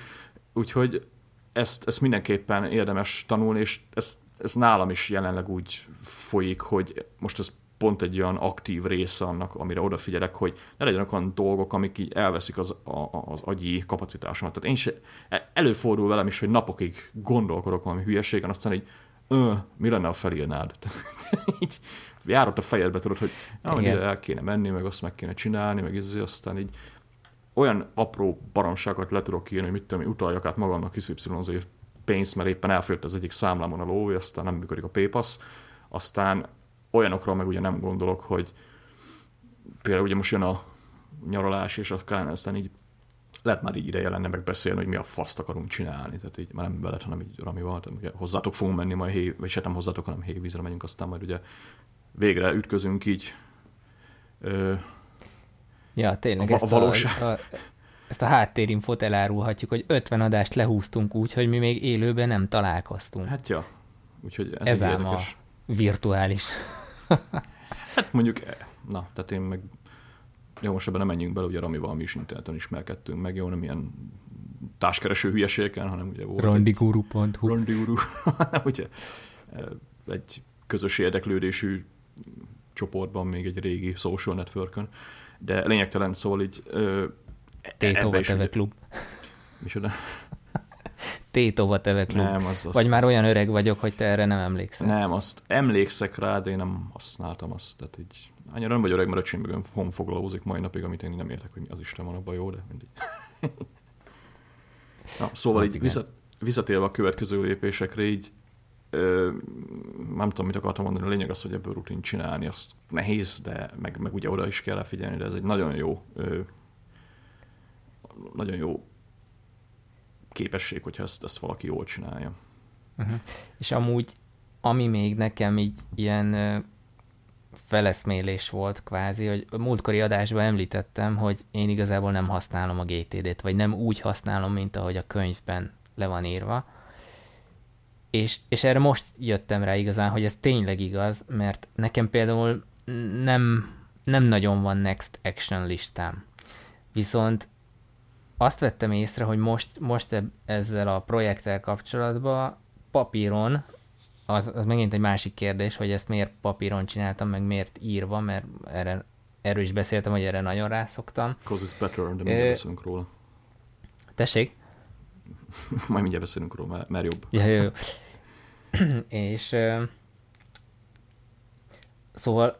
Úgyhogy ezt, ezt mindenképpen érdemes tanulni, és ez, ez nálam is jelenleg úgy folyik, hogy most ez pont egy olyan aktív része annak, amire odafigyelek, hogy ne legyenek olyan dolgok, amik így elveszik az, a, az agyi kapacitásomat. Tehát én se, e, előfordul velem is, hogy napokig gondolkodok valami hülyeségen, aztán így, ö, mi lenne, a felírnád? [LAUGHS] így járott a fejedbe, tudod, hogy na, ide el kéne menni, meg azt meg kéne csinálni, meg ez, aztán így olyan apró baromságokat le tudok írni, mit tudom, utaljak át magamnak XY pénzt, mert éppen elfért az egyik számlámon a lóvé, aztán nem működik a PayPass, aztán olyanokról meg ugye nem gondolok, hogy például ugye most jön a nyaralás, és aztán, aztán így lehet már így ideje lenne megbeszélni, hogy mi a faszt akarunk csinálni. Tehát így már nem veled, hanem így Ramival. Tehát ugye hozzátok fogunk menni majd hév, vagy se nem hozzátok, hanem hévízre megyünk, aztán majd ugye végre ütközünk így ö, Ja, tényleg. A, ezt a valóság. A, a, ezt a háttérinfot elárulhatjuk, hogy 50 adást lehúztunk úgy, hogy mi még élőben nem találkoztunk. Hát ja, úgyhogy ez, ez ám a virtuális. [LAUGHS] hát mondjuk, eh, na, tehát én meg jó, most ebben nem menjünk bele, ugye Ramival mi is interneten ismerkedtünk meg, jó, nem ilyen társkereső hülyeségeken, hanem ugye volt Rondiguru.hu Rondiguru, [LAUGHS] hanem ugye eh, egy közös érdeklődésű csoportban, még egy régi social networkön, de lényegtelen szól így... Tétova Teve Klub. Micsoda? [LAUGHS] Tétova Teve Klub. Nem, az, az, Vagy már az, olyan öreg vagyok, hogy te erre nem emlékszel. Nem, azt emlékszek rá, de én nem használtam azt. Tehát így, annyira nem vagy öreg, mert öcsém mögön honfoglalózik mai napig, amit én nem értek, hogy az Isten van abban jó, de mindig. [LAUGHS] Na, szóval hát így visszat, visszatérve a következő lépésekre, így ö, nem tudom, mit akartam mondani, a lényeg az, hogy ebből rutin csinálni, azt nehéz, de meg, meg ugye oda is kell figyelni, de ez egy nagyon jó ö, nagyon jó képesség, hogyha ezt, ezt valaki jól csinálja. Uh-huh. És amúgy, ami még nekem így ilyen ö, feleszmélés volt kvázi, hogy a múltkori adásban említettem, hogy én igazából nem használom a GTD-t, vagy nem úgy használom, mint ahogy a könyvben le van írva, és, és erre most jöttem rá igazán, hogy ez tényleg igaz, mert nekem például nem, nem nagyon van next action listám. Viszont azt vettem észre, hogy most, most ezzel a projekttel kapcsolatban papíron, az, az megint egy másik kérdés, hogy ezt miért papíron csináltam, meg miért írva, mert erre, erről is beszéltem, hogy erre nagyon rászoktam. Because it's better, de mindjárt beszélünk róla. Tessék? [LAUGHS] Majd mindjárt beszélünk róla, mert jobb. Ja, jó, jó. [CLEARS THROAT] és szóval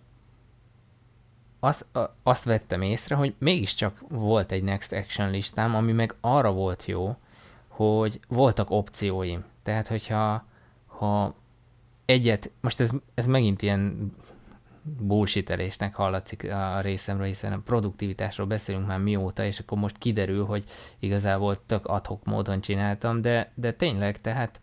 azt, azt vettem észre, hogy mégiscsak volt egy Next Action listám, ami meg arra volt jó, hogy voltak opcióim. Tehát, hogyha ha egyet, most ez, ez megint ilyen bullshitelésnek hallatszik a részemről, hiszen a produktivitásról beszélünk már mióta, és akkor most kiderül, hogy igazából tök adhok módon csináltam, de, de tényleg, tehát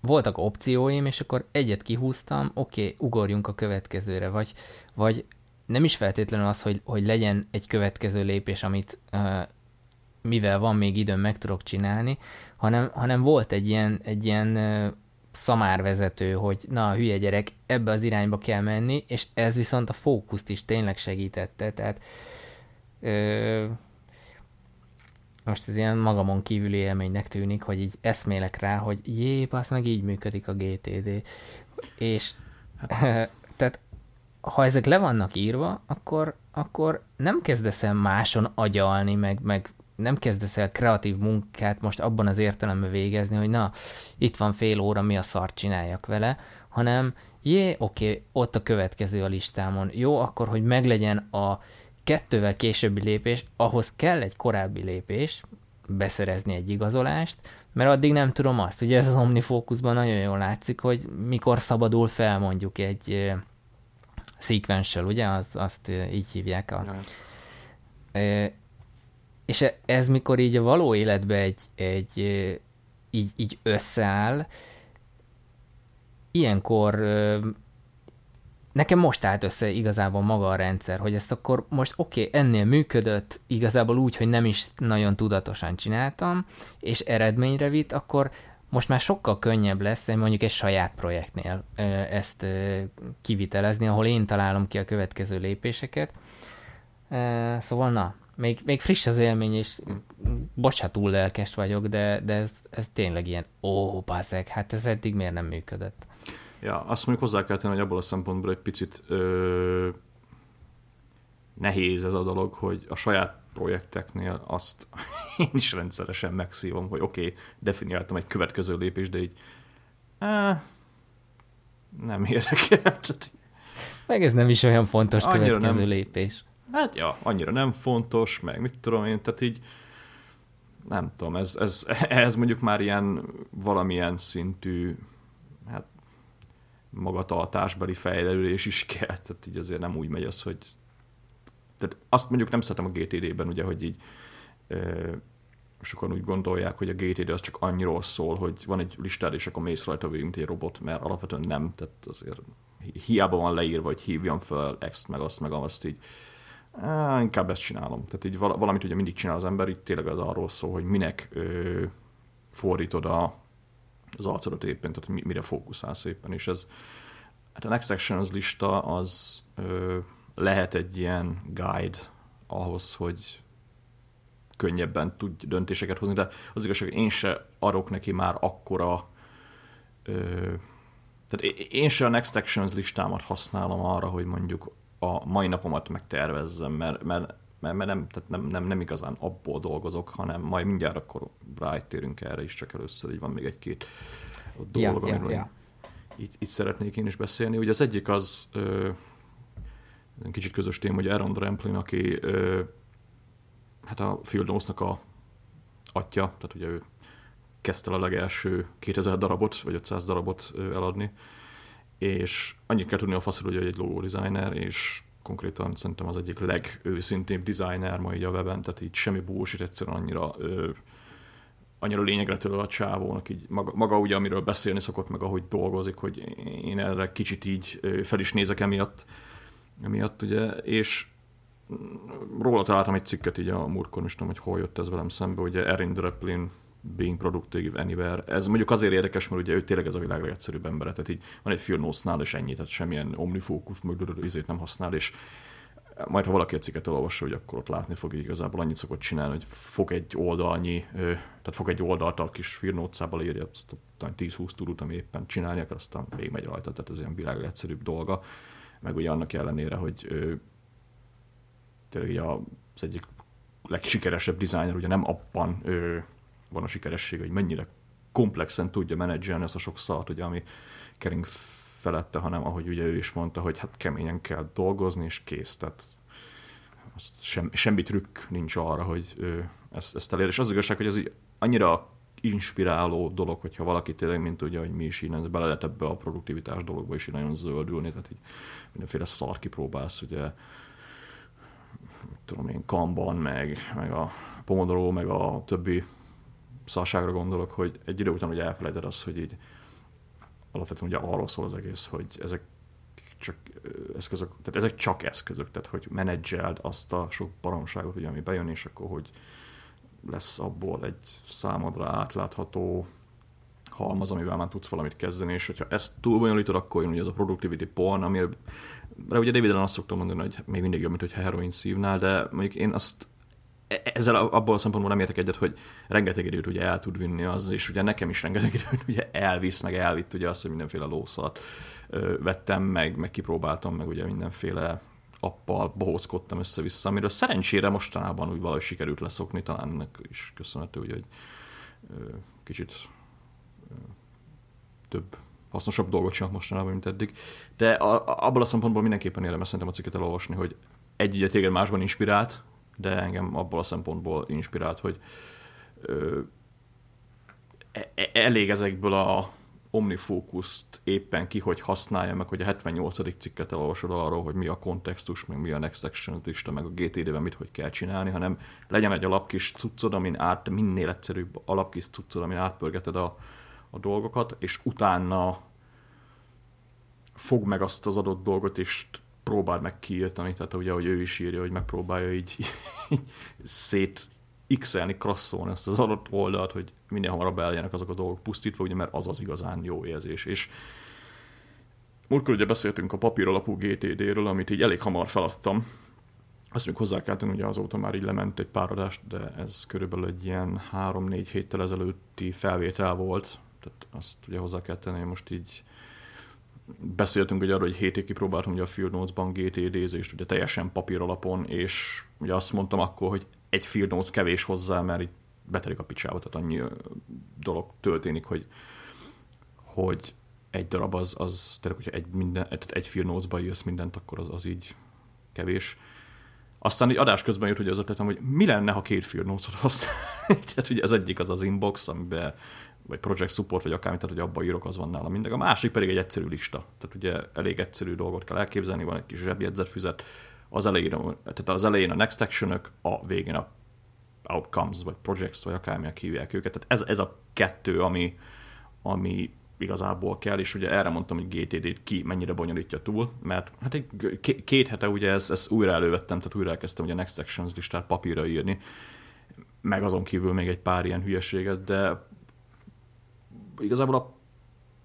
voltak opcióim, és akkor egyet kihúztam, oké, okay, ugorjunk a következőre, vagy, vagy nem is feltétlenül az, hogy, hogy legyen egy következő lépés, amit uh, mivel van még időm, meg tudok csinálni, hanem, hanem volt egy ilyen, egy ilyen uh, szamárvezető, hogy na, hülye gyerek, ebbe az irányba kell menni, és ez viszont a fókuszt is tényleg segítette, tehát ö, most ez ilyen magamon kívüli élménynek tűnik, hogy így eszmélek rá, hogy jé, az meg így működik a GTD. És hát. [LAUGHS] tehát ha ezek le vannak írva, akkor, akkor nem kezdesz el máson agyalni, meg, meg nem kezdesz el kreatív munkát most abban az értelemben végezni, hogy na, itt van fél óra, mi a szart csináljak vele, hanem jé, oké, okay, ott a következő a listámon. Jó, akkor, hogy meglegyen a kettővel későbbi lépés, ahhoz kell egy korábbi lépés, beszerezni egy igazolást, mert addig nem tudom azt. Ugye ez az OmniFocusban nagyon jól látszik, hogy mikor szabadul fel mondjuk egy sequential, ugye? Az, azt így hívják. A, e, és e, ez mikor így a való életbe egy, egy így, így összeáll, ilyenkor nekem most állt össze igazából maga a rendszer, hogy ezt akkor most oké, okay, ennél működött, igazából úgy, hogy nem is nagyon tudatosan csináltam, és eredményre vitt, akkor most már sokkal könnyebb lesz mondjuk egy saját projektnél ezt kivitelezni, ahol én találom ki a következő lépéseket. Szóval na, még, még friss az élmény, és bocsánat, túl lelkes vagyok, de, de ez, ez tényleg ilyen, ó, bázeg, hát ez eddig miért nem működött? Ja, azt mondjuk hozzá kell tenni, hogy abból a szempontból egy picit ö, nehéz ez a dolog, hogy a saját projekteknél azt [LAUGHS] én is rendszeresen megszívom, hogy oké, okay, definiáltam egy következő lépést, de így á, nem érdekel. [LAUGHS] Meg ez nem is olyan fontos következő nem, lépés. Hát ja, annyira nem fontos, meg mit tudom én, tehát így nem tudom, ez, ez, ez mondjuk már ilyen valamilyen szintű hát magatartásbeli fejlődés is kell, tehát így azért nem úgy megy az, hogy tehát azt mondjuk nem szeretem a GTD-ben, ugye, hogy így ö, sokan úgy gondolják, hogy a GTD az csak annyiról szól, hogy van egy listád, és akkor mész rajta végig, mint egy robot, mert alapvetően nem, tehát azért hiába van leírva, hogy hívjam fel ezt, meg azt, meg azt így, á, inkább ezt csinálom. Tehát így valamit ugye mindig csinál az ember, itt tényleg az arról szól, hogy minek ö, fordítod a, az arcodat éppen, tehát mire fókuszálsz éppen, és ez, hát a Next Actions lista az ö, lehet egy ilyen guide ahhoz, hogy könnyebben tudj döntéseket hozni, de az igazság, hogy én se arok neki már akkora ö, tehát én se a Next Actions listámat használom arra, hogy mondjuk a mai napomat megtervezzem, mert, mert, mert, mert nem, tehát nem, nem, nem igazán abból dolgozok, hanem majd mindjárt akkor rájtérünk erre is, csak először így van még egy-két dolog, ja, amiről ja, ja. Így, így szeretnék én is beszélni. Ugye az egyik az, ö, kicsit közös téma, hogy Aaron Dramplin, aki ö, hát a Notes-nak a atya, tehát ugye ő kezdte a legelső 2000 darabot, vagy 500 darabot eladni, és annyit kell tudni a faszról, hogy egy logo designer, és konkrétan szerintem az egyik legőszintébb designer ma így a weben, tehát így semmi bullshit, egyszerűen annyira ö, annyira lényegre tőle a csávónak, így maga, maga ugye, amiről beszélni szokott, meg ahogy dolgozik, hogy én erre kicsit így fel is nézek emiatt, emiatt ugye, és róla találtam egy cikket így a múltkor, is tudom, hogy hol jött ez velem szembe, ugye Erin Draplin Being Productive Anywhere. Ez mondjuk azért érdekes, mert ugye ő tényleg ez a világ legegyszerűbb ember, tehát így van egy filmnósznál, és ennyi, tehát semmilyen omnifocus, meg izét nem használ, és majd ha valaki a cikket elolvassa, hogy akkor ott látni fog, hogy igazából annyit szokott csinálni, hogy fog egy oldalnyi, tehát fog egy oldalt a kis firnótszába írja azt 10-20 tudót, ami éppen csinálni akar, aztán még megy rajta, tehát ez ilyen világ egyszerűbb dolga, meg ugye annak ellenére, hogy tényleg az egyik legsikeresebb designer, ugye nem abban ő, van a sikeresség, hogy mennyire komplexen tudja menedzselni ezt a sok szart, ugye, ami kering felette, hanem ahogy ugye ő is mondta, hogy hát keményen kell dolgozni, és kész. Tehát sem, semmi trükk nincs arra, hogy ő ezt, ezt elér. És az igazság, hogy ez annyira inspiráló dolog, hogyha valaki tényleg, mint ugye, hogy mi is így bele lehet ebbe a produktivitás dologba is így nagyon zöldülni, tehát így mindenféle szar kipróbálsz, ugye tudom én, Kanban, meg, meg a Pomodoro, meg a többi szarságra gondolok, hogy egy idő után ugye elfelejted azt, hogy így alapvetően ugye arról szól az egész, hogy ezek csak eszközök, tehát ezek csak eszközök, tehát hogy menedzseld azt a sok baromságot, ugye, ami bejön, és akkor hogy lesz abból egy számodra átlátható halmaz, amivel már tudsz valamit kezdeni, és hogyha ezt túlbonyolítod, akkor jön ugye ez a productivity porn, amire ugye David azt szoktam mondani, hogy még mindig jobb, mint hogyha heroin szívnál, de mondjuk én azt ezzel abból a szempontból nem értek egyet, hogy rengeteg időt ugye el tud vinni az, és ugye nekem is rengeteg [LAUGHS] időt ugye elvisz, meg elvitt ugye azt, hogy mindenféle lószat vettem meg, meg kipróbáltam, meg ugye mindenféle appal bohóckodtam össze-vissza, amiről szerencsére mostanában úgy valahogy sikerült leszokni, talán ennek is köszönhető, ugye, hogy kicsit több hasznosabb dolgot csinálok mostanában, mint eddig. De a, abból a szempontból mindenképpen érdemes szerintem a cikket elolvasni, hogy egy ugye téged másban inspirált, de engem abból a szempontból inspirált, hogy ö, e, e elég ezekből a omnifókuszt éppen ki, hogy használja, meg hogy a 78. cikket elolvasod arról, hogy mi a kontextus, meg mi a next action lista, meg a GTD-ben mit hogy kell csinálni, hanem legyen egy alapkis cuccod, amin át, minél egyszerűbb alapkis cuccod, amin átpörgeted a, a dolgokat, és utána fog meg azt az adott dolgot, és próbáld meg kiírtani, tehát ugye, hogy ő is írja, hogy megpróbálja így, [LAUGHS] így szét x-elni, krasszolni ezt az adott oldalt, hogy minél hamarabb eljenek azok a dolgok pusztítva, ugye, mert az az igazán jó érzés. És múltkor ugye beszéltünk a papír alapú GTD-ről, amit így elég hamar feladtam. Azt még hozzá kell tenni, ugye azóta már így lement egy pár adást, de ez körülbelül egy ilyen 3-4 héttel ezelőtti felvétel volt, tehát azt ugye hozzá kell tenni, hogy most így beszéltünk ugye arról, hogy hétig kipróbáltam ugye a Field Notes-ban GTD-zést, ugye teljesen papír alapon, és ugye azt mondtam akkor, hogy egy Field Notes kevés hozzá, mert így betelik a picsába, tehát annyi dolog történik, hogy, hogy egy darab az, az tényleg, hogyha egy, minden, egy Field Notes-ba írsz mindent, akkor az, az így kevés. Aztán egy adás közben jött hogy az ötletem, hogy mi lenne, ha két Field Notes-ot használ. [LAUGHS] tehát ugye az egyik az az inbox, amiben vagy project support, vagy akármit, tehát hogy abba írok, az van nála mindegy. A másik pedig egy egyszerű lista. Tehát ugye elég egyszerű dolgot kell elképzelni, van egy kis zsebjegyzetfüzet, az elején, tehát az elején a next action a végén a outcomes, vagy projects, vagy akármilyen hívják őket. Tehát ez, ez a kettő, ami, ami igazából kell, és ugye erre mondtam, hogy GTD-t ki mennyire bonyolítja túl, mert hát egy két hete ugye ezt, ezt újra elővettem, tehát újra elkezdtem ugye Next Sections listát papírra írni, meg azon kívül még egy pár ilyen hülyeséget, de igazából a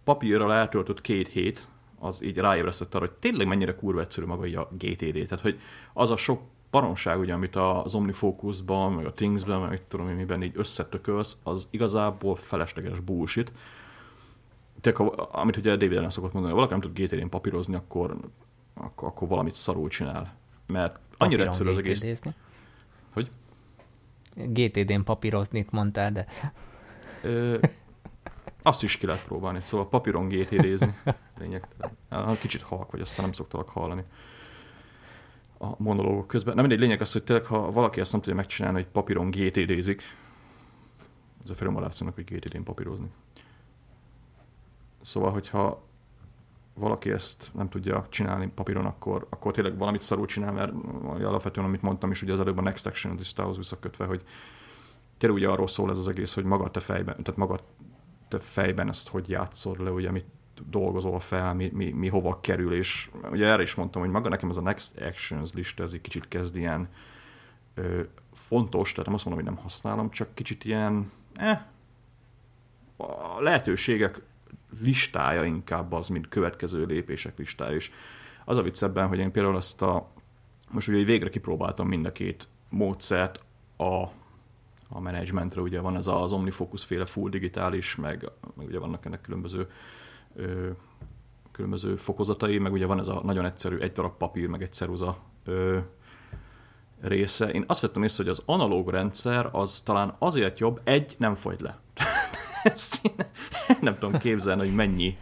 papírral eltöltött két hét, az így ráébresztett arra, hogy tényleg mennyire kurva egyszerű maga így a GTD. Tehát, hogy az a sok paronság, ugye, amit az Omnifocusban, meg a Thingsben, meg tudom én, miben így összetökölsz, az igazából felesleges bullshit. Tehát, amit ugye David Allen szokott mondani, hogy valaki nem tud GTD-n papírozni, akkor, akkor, akkor valamit szarul csinál. Mert annyira Papíron egyszerű az egész. Hogy? GTD-n papírozni mondtál, de... Ö, azt is ki lehet próbálni, szóval papíron GTD-zni. [LAUGHS] Lényegtelen. Kicsit halk vagy, aztán nem szoktalak hallani a monológok közben. Nem mindegy, lényeg az, hogy tényleg, ha valaki ezt nem tudja megcsinálni, hogy papíron GTD-zik, ez a firmalászónak, hogy GTD-n papírozni. Szóval, hogyha valaki ezt nem tudja csinálni papíron, akkor, akkor tényleg valamit szarul csinál, mert alapvetően, amit mondtam is, ugye az előbb a Next Action listához visszakötve, hogy tényleg ugye arról szól ez az egész, hogy maga te fejben, tehát maga te fejben ezt hogy játszod le, ugye, amit dolgozol fel, mi, mi, mi hova kerül, és ugye erre is mondtam, hogy maga nekem ez a Next Actions lista, ez egy kicsit kezd ilyen ö, fontos, tehát nem azt mondom, hogy nem használom, csak kicsit ilyen, eh, a lehetőségek listája inkább az, mint következő lépések listája, és az a vicc ebben, hogy én például azt a, most ugye végre kipróbáltam mind a két módszert a, a managementre, ugye van ez az Omnifocus féle full digitális, meg, meg ugye vannak ennek különböző ö, különböző fokozatai, meg ugye van ez a nagyon egyszerű egy darab papír, meg egy ceruza ö, része. Én azt vettem észre, hogy az analóg rendszer az talán azért jobb, egy, nem fogy le. [LAUGHS] Ezt én nem tudom képzelni, hogy mennyi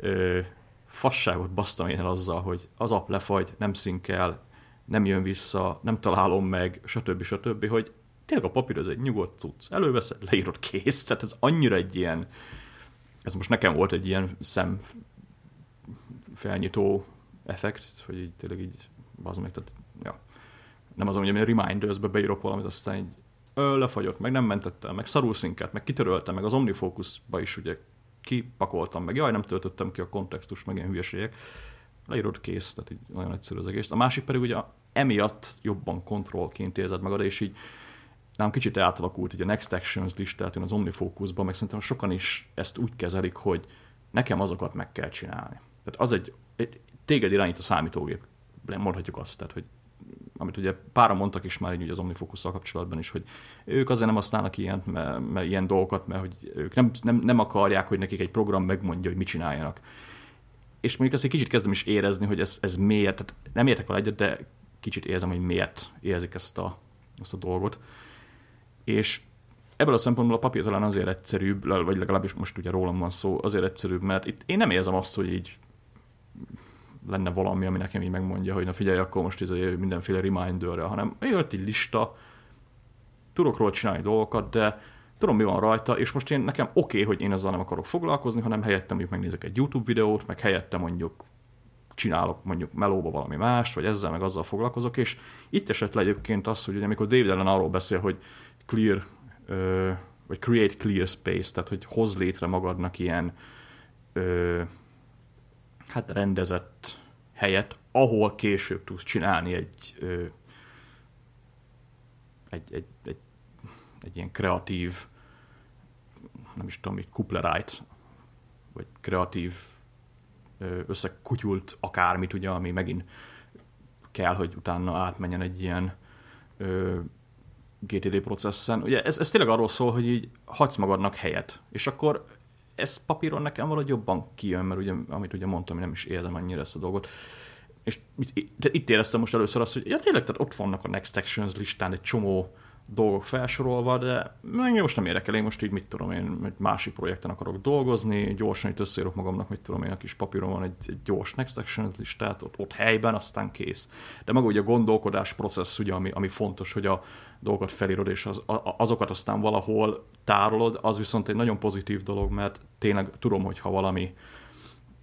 ö, fasságot basztam én el azzal, hogy az app lefagy, nem szinkel, nem jön vissza, nem találom meg, stb. stb., hogy tényleg a papír az egy nyugodt cucc. Előveszed, leírod, kész. Tehát ez annyira egy ilyen ez most nekem volt egy ilyen szem felnyitó effekt, hogy így tényleg így az meg, tehát, ja. Nem az, hogy a reminders-be beírok valamit, aztán így lefagyott, meg nem mentettem, meg szarul szinket, meg kitöröltem, meg az Omnifocus-ba is ugye kipakoltam, meg jaj, nem töltöttem ki a kontextus, meg ilyen hülyeségek. leírod kész, tehát így nagyon egyszerű az egész. A másik pedig ugye emiatt jobban kontrollként érzed magad, és így nem kicsit átalakult így a Next Actions listát, az OmniFocusban, meg szerintem sokan is ezt úgy kezelik, hogy nekem azokat meg kell csinálni. Tehát az egy, egy téged irányít a számítógép, mondhatjuk azt, tehát hogy amit ugye pára mondtak is már így az omnifocus kapcsolatban is, hogy ők azért nem használnak ilyen, mert, mert ilyen dolgokat, mert hogy ők nem, nem, nem akarják, hogy nekik egy program megmondja, hogy mit csináljanak. És mondjuk ezt egy kicsit kezdem is érezni, hogy ez, ez miért, tehát nem értek vele egyet, de kicsit érzem, hogy miért érzik ezt a, ezt a dolgot. És ebből a szempontból a papír talán azért egyszerűbb, vagy legalábbis most ugye rólam van szó, azért egyszerűbb, mert itt én nem érzem azt, hogy így lenne valami, ami nekem így megmondja, hogy na figyelj, akkor most ez mindenféle reminderre, hanem jött egy lista, tudok róla csinálni dolgokat, de tudom, mi van rajta, és most én nekem oké, okay, hogy én ezzel nem akarok foglalkozni, hanem helyette mondjuk megnézek egy YouTube videót, meg helyette mondjuk csinálok mondjuk melóba valami mást, vagy ezzel meg azzal foglalkozok, és itt esett le egyébként az, hogy ugye, amikor David Allen arról beszél, hogy clear, vagy create clear space, tehát hogy hoz létre magadnak ilyen hát rendezett helyet, ahol később tudsz csinálni egy, egy, egy, egy, egy ilyen kreatív, nem is tudom, egy kuplerájt, vagy kreatív összekutyult akármit, ugye, ami megint kell, hogy utána átmenjen egy ilyen GTD processzen. Ugye ez, ez tényleg arról szól, hogy így hagysz magadnak helyet, és akkor ez papíron nekem valahogy jobban kijön, mert ugye, amit ugye mondtam, hogy nem is érzem annyira ezt a dolgot. És itt, itt éreztem most először azt, hogy ja, tényleg, tehát ott vannak a Next Actions listán egy csomó dolgok felsorolva, de engem most nem érdekel, én most így mit tudom én, egy másik projekten akarok dolgozni, gyorsan itt összeírok magamnak, mit tudom én, a kis papíron van egy, egy gyors Next Actions listát, ott, ott helyben, aztán kész. De maga ugye a gondolkodás processz, ugye, ami, ami fontos, hogy a dolgokat felírod, és az, a, azokat aztán valahol tárolod, az viszont egy nagyon pozitív dolog, mert tényleg tudom, hogy ha valami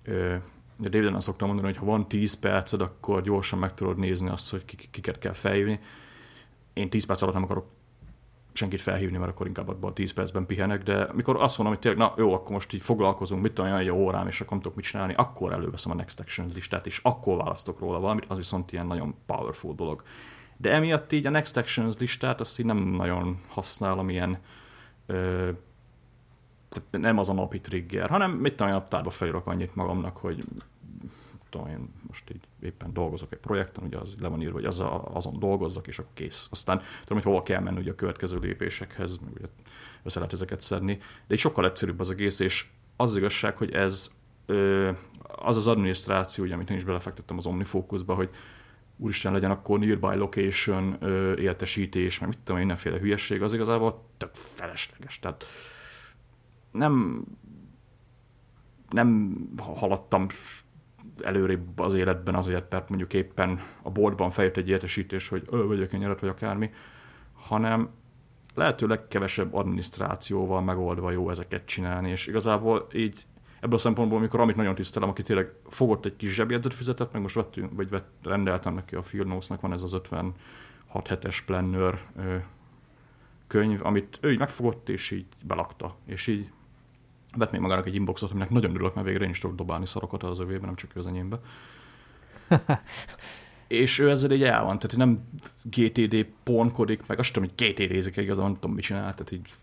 ö, David szoktam mondani, hogy ha van 10 perced, akkor gyorsan meg tudod nézni azt, hogy kiket kell felhívni. Én 10 perc alatt nem akarok senkit felhívni, mert akkor inkább abban 10 percben pihenek, de mikor azt mondom, hogy tényleg, na jó, akkor most így foglalkozunk, mit olyan egy órám, és akkor nem tudok mit csinálni, akkor előveszem a Next Actions listát, és akkor választok róla valamit, az viszont ilyen nagyon powerful dolog. De emiatt így a Next Actions listát azt így nem nagyon használom ilyen ö, nem az a napi trigger, hanem mit tudom, naptárba felírok annyit magamnak, hogy tudom én most így éppen dolgozok egy projekten, ugye az le van írva, hogy az a, azon dolgozzak, és akkor kész. Aztán tudom, hogy hova kell menni ugye a következő lépésekhez, meg ugye össze lehet ezeket szedni, de egy sokkal egyszerűbb az egész, és az igazság, hogy ez az az adminisztráció, ugye, amit én is belefektettem az OmniFocusba, hogy úristen legyen akkor nearby location értesítés, meg mit tudom, mindenféle hülyesség, az igazából tök felesleges. Tehát nem, nem haladtam előrébb az életben azért, mert mondjuk éppen a boltban fejött egy értesítés, hogy ö, vegyek kenyeret, vagy akármi, hanem lehetőleg kevesebb adminisztrációval megoldva jó ezeket csinálni, és igazából így ebből a szempontból, amikor amit nagyon tisztelem, aki tényleg fogott egy kis zsebjegyzet fizetett, meg most vettünk, vagy vett, rendeltem neki a Field van ez az 56 hetes planner könyv, amit ő így megfogott, és így belakta, és így vett még magának egy inboxot, aminek nagyon örülök, mert végre én is tudok dobálni szarokat az övében, nem csak ő az enyémbe. [LAUGHS] és ő ezzel így el van, tehát nem GTD pornkodik, meg azt tudom, hogy GTD-zik igazán, nem tudom, mit csinál, tehát így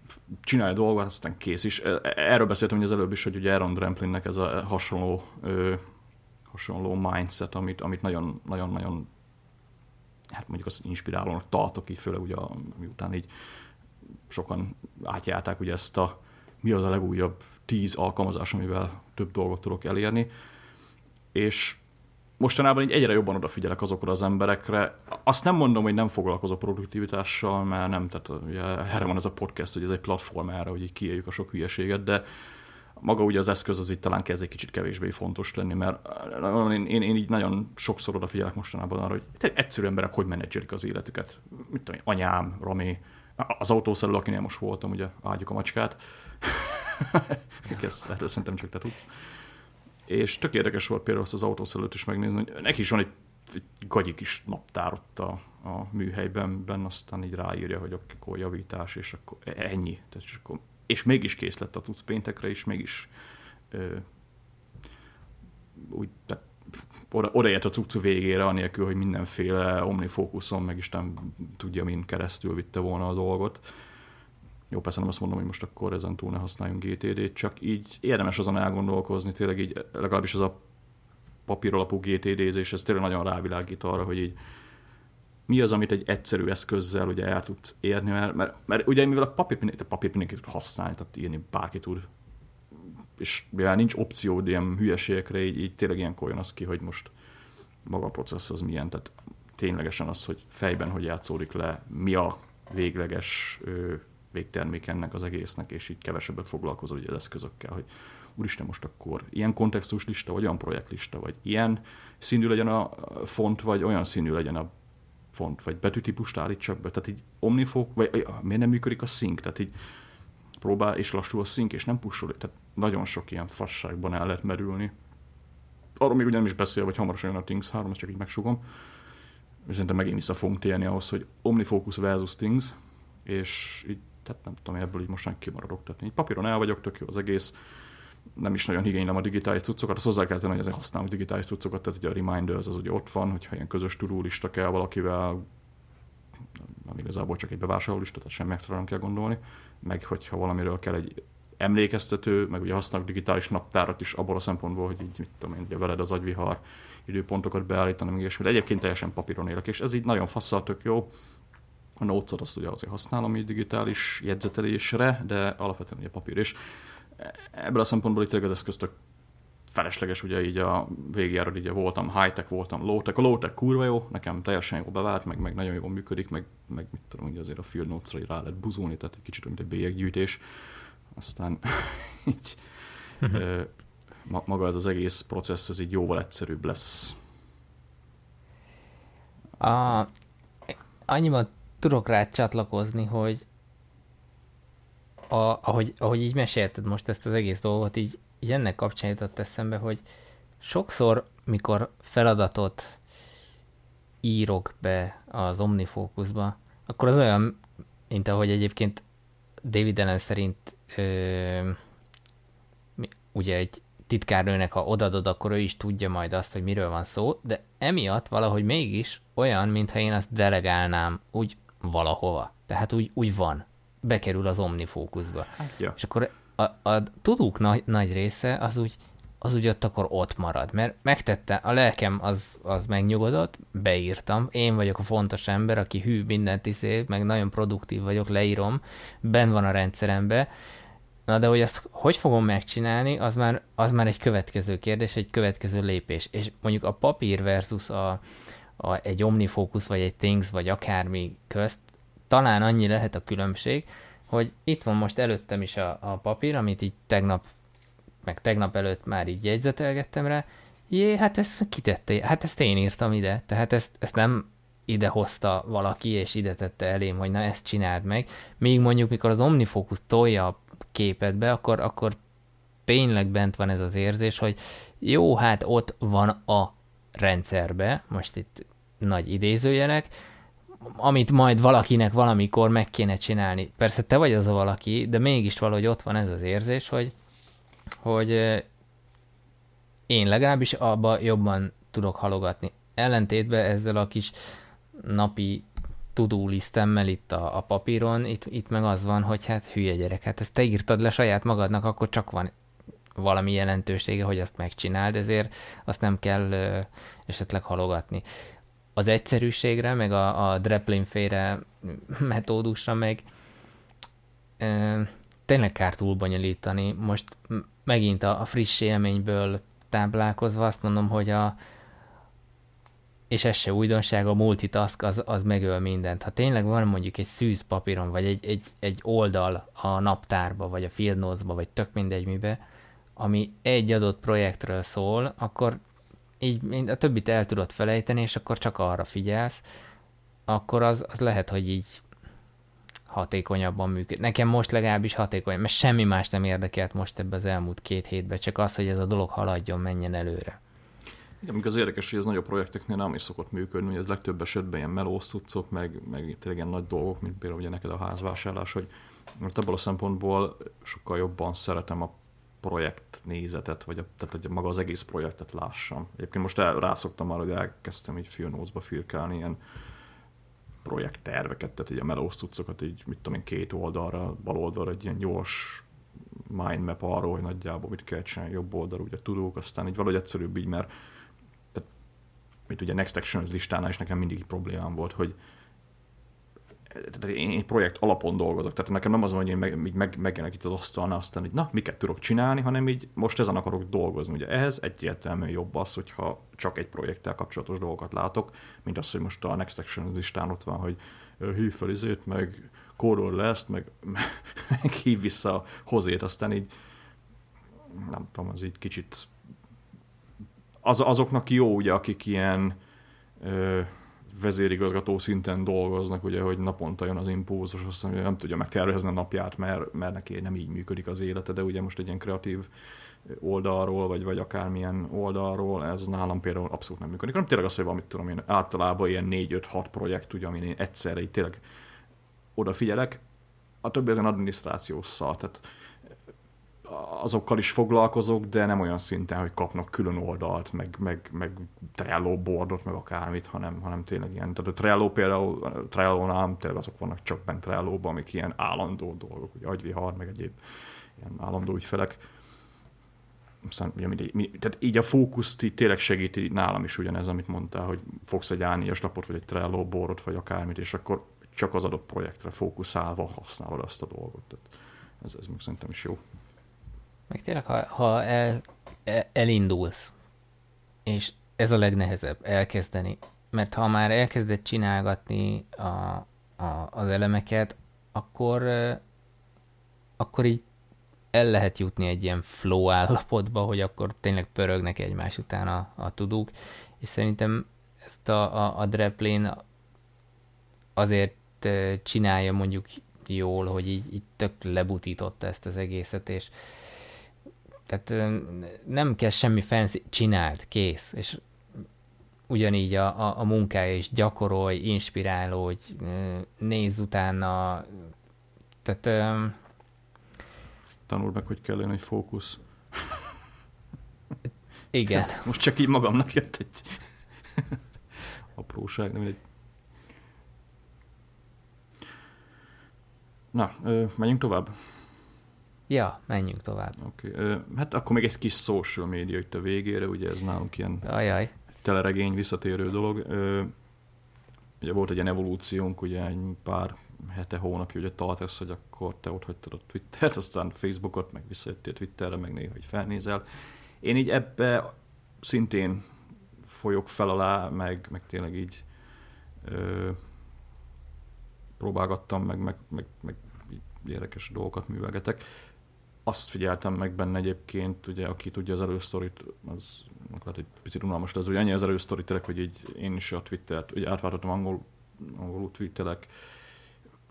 csinálja dolgot, aztán kész is. E, erről beszéltem hogy az előbb is, hogy ugye Aaron Dramplinnek ez a hasonló, ö, hasonló mindset, amit, amit nagyon, nagyon, nagyon hát mondjuk azt inspirálónak tartok, így főleg ugye, miután így sokan átjárták ugye ezt a mi az a legújabb tíz alkalmazás, amivel több dolgot tudok elérni. És mostanában így egyre jobban odafigyelek azokra az emberekre. Azt nem mondom, hogy nem foglalkozok produktivitással, mert nem, tehát ugye erre van ez a podcast, hogy ez egy platform erre, hogy így kiéljük a sok hülyeséget, de maga ugye az eszköz az itt talán kezd egy kicsit kevésbé fontos lenni, mert én, én, én így nagyon sokszor odafigyelek mostanában arra, hogy egyszerű emberek hogy menedzselik az életüket. Mit tudom, anyám, Rami, az autószerelő, akinél most voltam, ugye áldjuk a macskát. [LAUGHS] Ezt erről szerintem csak te tudsz. És tök érdekes volt például azt az autószerelőt is megnézni, hogy neki is van egy, egy gagyi kis naptár ott a, a műhelyben, ben aztán így ráírja, hogy akkor javítás, és akkor ennyi. Tehát, és, akkor, és mégis kész lett a tudsz péntekre, és mégis ö, úgy tehát oda, odaért a cuccu végére, anélkül, hogy mindenféle omnifókuszon, meg Isten tudja, min keresztül vitte volna a dolgot. Jó, persze nem azt mondom, hogy most akkor ezen túl ne használjunk GTD-t, csak így érdemes azon elgondolkozni, tényleg így legalábbis az a papíralapú GTD-zés, ez tényleg nagyon rávilágít arra, hogy így mi az, amit egy egyszerű eszközzel ugye el tudsz érni, mert, mert, mert ugye mivel a papír, a papír mindenki tud használni, tehát írni bárki tud, és mivel nincs opció ilyen hülyeségekre, így, így tényleg ilyenkor jön az ki, hogy most maga a processz az milyen, tehát ténylegesen az, hogy fejben hogy játszódik le, mi a végleges ö, végtermék ennek az egésznek, és így kevesebbet foglalkozol ugye az eszközökkel, hogy úristen most akkor ilyen kontextus lista, vagy olyan projektlista, vagy ilyen színű legyen a font, vagy olyan színű legyen a font, vagy betűtípust állítsak be, tehát így omnifok, vagy miért nem működik a sync, tehát így próbál, és lassú a sync, és nem pushol, tehát nagyon sok ilyen fasságban el lehet merülni. Arról még ugye nem is beszél, vagy hamarosan jön a Things 3, ezt csak így megsugom. Szerintem megint vissza fogunk térni ahhoz, hogy OmniFocus versus Things, és így, tehát nem tudom, ebből így most kimaradok. Tehát így papíron el vagyok, tök jó az egész, nem is nagyon igénylem a digitális cuccokat, azt hozzá kell tenni, hogy azért használunk digitális cuccokat, tehát ugye a Reminders az ugye ott van, hogyha ilyen közös tudólista kell valakivel, nem igazából csak egy bevásárlólista, tehát semmi extra nem kell gondolni, meg hogyha valamiről kell egy emlékeztető, meg ugye használok digitális naptárat is abból a szempontból, hogy így mit tudom én, ugye veled az agyvihar időpontokat beállítani, meg ilyesmi. Egyébként teljesen papíron élek, és ez így nagyon fasszal tök jó. A notes azt ugye azért használom így digitális jegyzetelésre, de alapvetően ugye papír is. Ebből a szempontból itt az eszköztök felesleges, ugye így a végjáról így voltam high-tech, voltam low-tech. A low-tech kurva jó, nekem teljesen jó bevált, meg, meg nagyon jól működik, meg, meg mit tudom, ugye azért a field notes-ra rá lehet buzulni, tehát egy kicsit mint egy bélyeggyűjtés. Aztán [LAUGHS] így maga ez az egész processz, ez így jóval egyszerűbb lesz. A, annyiban tudok rá csatlakozni, hogy a, ahogy, ahogy így mesélted most ezt az egész dolgot, így így ennek kapcsán jutott eszembe, hogy sokszor, mikor feladatot írok be az OmniFocusba, akkor az olyan, mint ahogy egyébként David Allen szerint ö, ugye egy titkárnőnek, ha odadod, akkor ő is tudja majd azt, hogy miről van szó, de emiatt valahogy mégis olyan, mintha én azt delegálnám úgy valahova. Tehát úgy, úgy van. Bekerül az OmniFocusba. Hát, ja. És akkor a, a tudók nagy, nagy része az úgy, az úgy ott akkor ott marad, mert megtette, a lelkem az, az megnyugodott, beírtam, én vagyok a fontos ember, aki hű mindent iszé, meg nagyon produktív vagyok, leírom, ben van a rendszerembe, na de hogy azt hogy fogom megcsinálni, az már, az már egy következő kérdés, egy következő lépés, és mondjuk a papír versus a, a, egy omnifocus, vagy egy things, vagy akármi közt, talán annyi lehet a különbség, hogy itt van most előttem is a, a papír, amit így tegnap, meg tegnap előtt már így jegyzetelgettem rá, jé, hát ezt kitette, hát ezt én írtam ide, tehát ezt, ezt nem ide hozta valaki, és ide tette elém, hogy na ezt csináld meg. Még mondjuk, mikor az Omnifocus tolja a képet akkor, akkor tényleg bent van ez az érzés, hogy jó, hát ott van a rendszerbe, most itt nagy idézőjelek, amit majd valakinek valamikor meg kéne csinálni. Persze te vagy az a valaki, de mégis valahogy ott van ez az érzés, hogy, hogy én legalábbis abba jobban tudok halogatni. Ellentétben ezzel a kis napi tudó lisztemmel itt a, a papíron, itt, itt meg az van, hogy hát hülye gyerek, hát ezt te írtad le saját magadnak, akkor csak van valami jelentősége, hogy azt megcsináld, ezért azt nem kell ö, esetleg halogatni az egyszerűségre, meg a, a Dreplin féle metódusra meg e, tényleg kár túl. Most megint a, a friss élményből táplálkozva azt mondom, hogy a és ez se újdonság, a multitask az, az megöl mindent. Ha tényleg van mondjuk egy szűz papíron, vagy egy, egy, egy oldal a naptárba, vagy a field notes-ba, vagy tök mindegy mibe, ami egy adott projektről szól, akkor így a többit el tudod felejteni, és akkor csak arra figyelsz, akkor az, az lehet, hogy így hatékonyabban működik. Nekem most legalábbis hatékony, mert semmi más nem érdekelt most ebbe az elmúlt két hétben, csak az, hogy ez a dolog haladjon, menjen előre. Igen, az érdekes, hogy ez nagyobb projekteknél nem is szokott működni, hogy ez legtöbb esetben ilyen melós cuccok, meg, meg tényleg ilyen nagy dolgok, mint például ugye neked a házvásárlás, hogy mert ebből a szempontból sokkal jobban szeretem a projekt nézetet, vagy a, tehát hogy maga az egész projektet lássam. Egyébként most el, rászoktam már, hogy elkezdtem így Field Notes-ba firkálni ilyen projektterveket, tehát így a melós cuccokat így, mit tudom én, két oldalra, bal oldalra egy ilyen gyors mindmap arról, hogy nagyjából mit kell csinálni, jobb oldalra ugye tudók, aztán így valahogy egyszerűbb így, mert tehát, mint ugye Next Actions listánál is nekem mindig problémám volt, hogy én projekt alapon dolgozok, tehát nekem nem az van, hogy én meg, meg, megjelenek itt az asztalnál, aztán hogy na, miket tudok csinálni, hanem így most ezen akarok dolgozni. Ugye ehhez egyértelműen jobb az, hogyha csak egy projekttel kapcsolatos dolgokat látok, mint az, hogy most a Next Action listán ott van, hogy hív fel izét, meg kódol le ezt, meg, meg hív vissza hozét, aztán így nem tudom, az így kicsit az, azoknak jó, ugye, akik ilyen ö, vezérigazgató szinten dolgoznak, ugye, hogy naponta jön az impulzus, azt mondja, nem tudja megtervezni a napját, mert, mert neki nem így működik az élete, de ugye most egy ilyen kreatív oldalról, vagy, vagy akármilyen oldalról, ez nálam például abszolút nem működik. Nem tényleg az, hogy valamit tudom én, általában ilyen 4-5-6 projekt, ugye, amin én egyszerre így tényleg odafigyelek, a többi ezen adminisztrációs szar, tehát azokkal is foglalkozok, de nem olyan szinten, hogy kapnak külön oldalt, meg, meg, meg Trello boardot, meg akármit, hanem, hanem tényleg ilyen. Tehát a Trello például, Trello-nál tényleg azok vannak csak bent Trello-ban, amik ilyen állandó dolgok, ugye agyvihar, meg egyéb ilyen állandó ügyfelek. Aztán, ugye, mindegy, mi, tehát így a fókuszt így tényleg segíti nálam is ugyanez, amit mondtál, hogy fogsz egy a lapot, vagy egy Trello boardot, vagy akármit, és akkor csak az adott projektre fókuszálva használod azt a dolgot. Tehát ez, ez még szerintem is jó. Meg tényleg, ha, ha el, el, elindulsz, és ez a legnehezebb, elkezdeni, mert ha már elkezded csinálgatni a, a, az elemeket, akkor, akkor így el lehet jutni egy ilyen flow állapotba, hogy akkor tényleg pörögnek egymás után a, a tudók, és szerintem ezt a, a, a Dreplane azért csinálja mondjuk jól, hogy így, így tök lebutította ezt az egészet, és tehát nem kell semmi fancy, csináld, kész, és ugyanígy a, a, a munkája is gyakorolj, inspirálódj, nézz utána, tehát... Tanuld meg, hogy kell egy fókusz. Igen. Ez most csak így magamnak jött egy apróság, nem egy Na, ö, menjünk tovább? Ja, menjünk tovább. Okay. hát akkor még egy kis social média itt a végére, ugye ez nálunk ilyen Ajaj. teleregény visszatérő dolog. Ugye volt egy ilyen evolúciónk, ugye egy pár hete, hónapja ugye tartasz, hogy akkor te ott hagytad a Twittert, aztán Facebookot, meg visszajöttél Twitterre, meg néha, hogy felnézel. Én így ebbe szintén folyok fel alá, meg, meg tényleg így ö, próbálgattam, meg, meg, meg, meg érdekes dolgokat művelgetek. Azt figyeltem meg benne egyébként, ugye, aki tudja az elősztorit, az lehet egy picit unalmas, de ez ugye ennyi az elősztorit, tényleg, hogy így én is a Twittert, ugye átváltottam angol, angolul twittelek,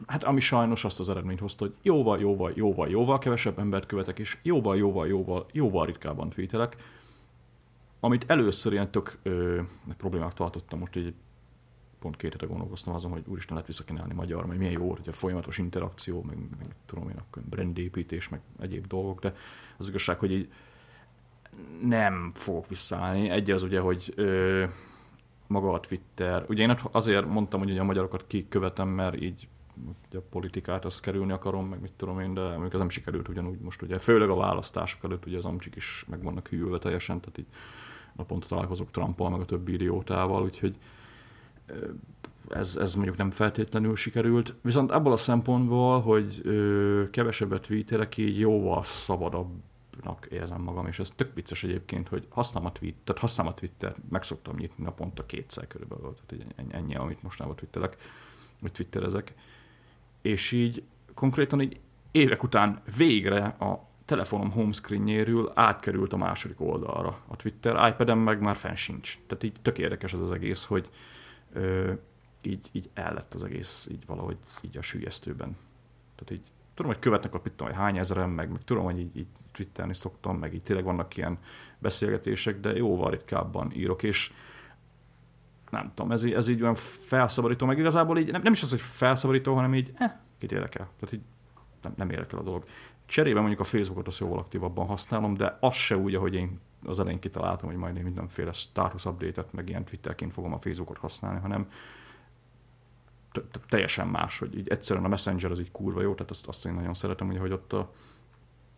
hát ami sajnos azt az eredményt hozta, hogy jóval, jóval, jóval, jóval kevesebb embert követek, és jóval, jóval, jóval, jóval ritkábban tweetelek, amit először ilyen tök ö, problémák tartottam most így pont két hete gondolkoztam azon, hogy úristen lehet visszakínálni magyar, meg milyen jó, hogy a folyamatos interakció, meg, meg tudom én, akkor brandépítés, meg egyéb dolgok, de az igazság, hogy így nem fogok visszaállni. Egy az ugye, hogy ö, maga a Twitter. Ugye én azért mondtam, hogy a magyarokat kikövetem, mert így ugye a politikát azt kerülni akarom, meg mit tudom én, de mondjuk ez nem sikerült ugyanúgy most ugye, főleg a választások előtt ugye az amcsik is meg vannak hűlve teljesen, tehát így naponta találkozok Trumpal, meg a többi idiótával, úgyhogy ez, ez mondjuk nem feltétlenül sikerült. Viszont abból a szempontból, hogy ö, kevesebbet tweetelek, így jóval szabadabbnak érzem magam, és ez tök vicces egyébként, hogy használom a tweet, tehát használom a Twitter, meg szoktam nyitni naponta kétszer körülbelül, tehát ennyi, amit mostanában twittelek, vagy twitterezek. És így konkrétan így évek után végre a telefonom homescreenjéről átkerült a második oldalra a Twitter, iPad-em meg már fenn sincs. Tehát így tök érdekes ez az egész, hogy, ö, így, így el lett az egész így valahogy így a sülyeztőben. Tehát így tudom, hogy követnek a tudom, hogy hány ezeren, meg, meg tudom, hogy így, így twitterni szoktam, meg így tényleg vannak ilyen beszélgetések, de jóval ritkábban írok, és nem tudom, ez, ez így olyan felszabadító, meg igazából így nem, nem is az, hogy felszabadító, hanem így, eh, kit érdekel. Tehát így nem, nem érek el a dolog. Cserébe mondjuk a Facebookot azt jóval aktívabban használom, de az se úgy, ahogy én az elején kitaláltam, hogy majd én mindenféle status update-et, meg ilyen Twitterként fogom a Facebookot használni, hanem teljesen más, hogy így egyszerűen a Messenger az így kurva jó, tehát azt, azt én nagyon szeretem, ugye, hogy ott a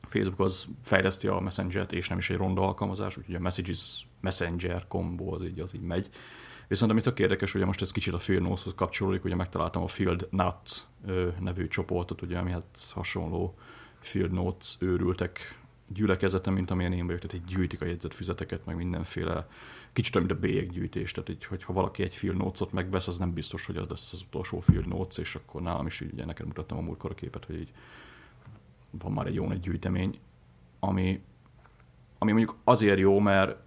Facebook az fejleszti a Messenger-t, és nem is egy ronda alkalmazás, úgyhogy a Messages Messenger kombó az így, az így megy. Viszont ami tök érdekes, hogy most ez kicsit a Field Notes-hoz kapcsolódik, ugye megtaláltam a Field Nuts nevű csoportot, ugye, ami hát hasonló Field Notes őrültek gyülekezete, mint amilyen én vagyok, tehát így gyűjtik a jegyzetfüzeteket, meg mindenféle, kicsit olyan, mint a bélyeggyűjtés, tehát így, hogyha valaki egy Field Notes-ot megvesz, az nem biztos, hogy az lesz az utolsó Field Notes, és akkor nálam is így, ugye neked mutattam a múltkor a képet, hogy így van már egy jó nagy gyűjtemény, ami, ami mondjuk azért jó, mert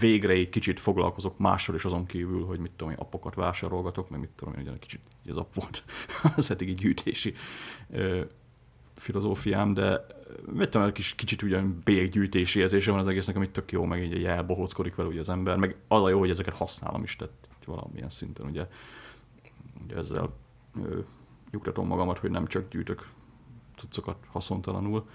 végre egy kicsit foglalkozok mással is azon kívül, hogy mit tudom, appokat vásárolgatok, meg mit tudom én, egy kicsit az app volt [LAUGHS] az eddigi gyűjtési ö, filozófiám, de mit tudom, kis, kicsit ugyan bélyeggyűjtési érzése van az egésznek, amit tök jó, meg így elbohóckodik vele ugye az ember, meg az a jó, hogy ezeket használom is, tehát valamilyen szinten ugye, ugye ezzel ö, nyugtatom magamat, hogy nem csak gyűjtök cuccokat haszontalanul,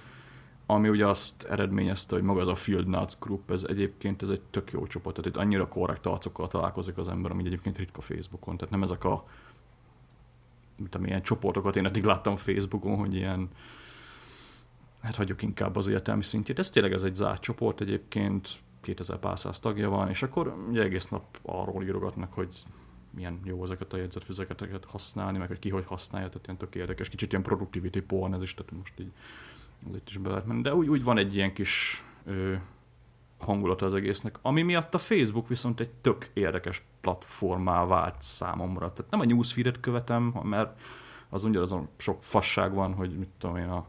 ami ugye azt eredményezte, hogy maga ez a Field Nuts Group, ez egyébként ez egy tök jó csoport, tehát itt annyira korrekt arcokkal találkozik az ember, ami egyébként ritka Facebookon, tehát nem ezek a mint amilyen csoportokat én eddig láttam Facebookon, hogy ilyen hát hagyjuk inkább az értelmi szintjét. Ez tényleg ez egy zárt csoport egyébként, 2000 pár száz tagja van, és akkor ugye egész nap arról írogatnak, hogy milyen jó ezeket a jegyzetfüzeteket használni, meg hogy ki hogy használja, tehát ilyen tök érdekes, kicsit ilyen productivity porn ez is, tehát most így itt is be lehet menni. De úgy, úgy van egy ilyen kis ö, hangulata az egésznek, ami miatt a Facebook viszont egy tök érdekes platformá vált számomra. Tehát nem a newsfeed-et követem, mert az ugye azon sok fasság van, hogy mit tudom én, a,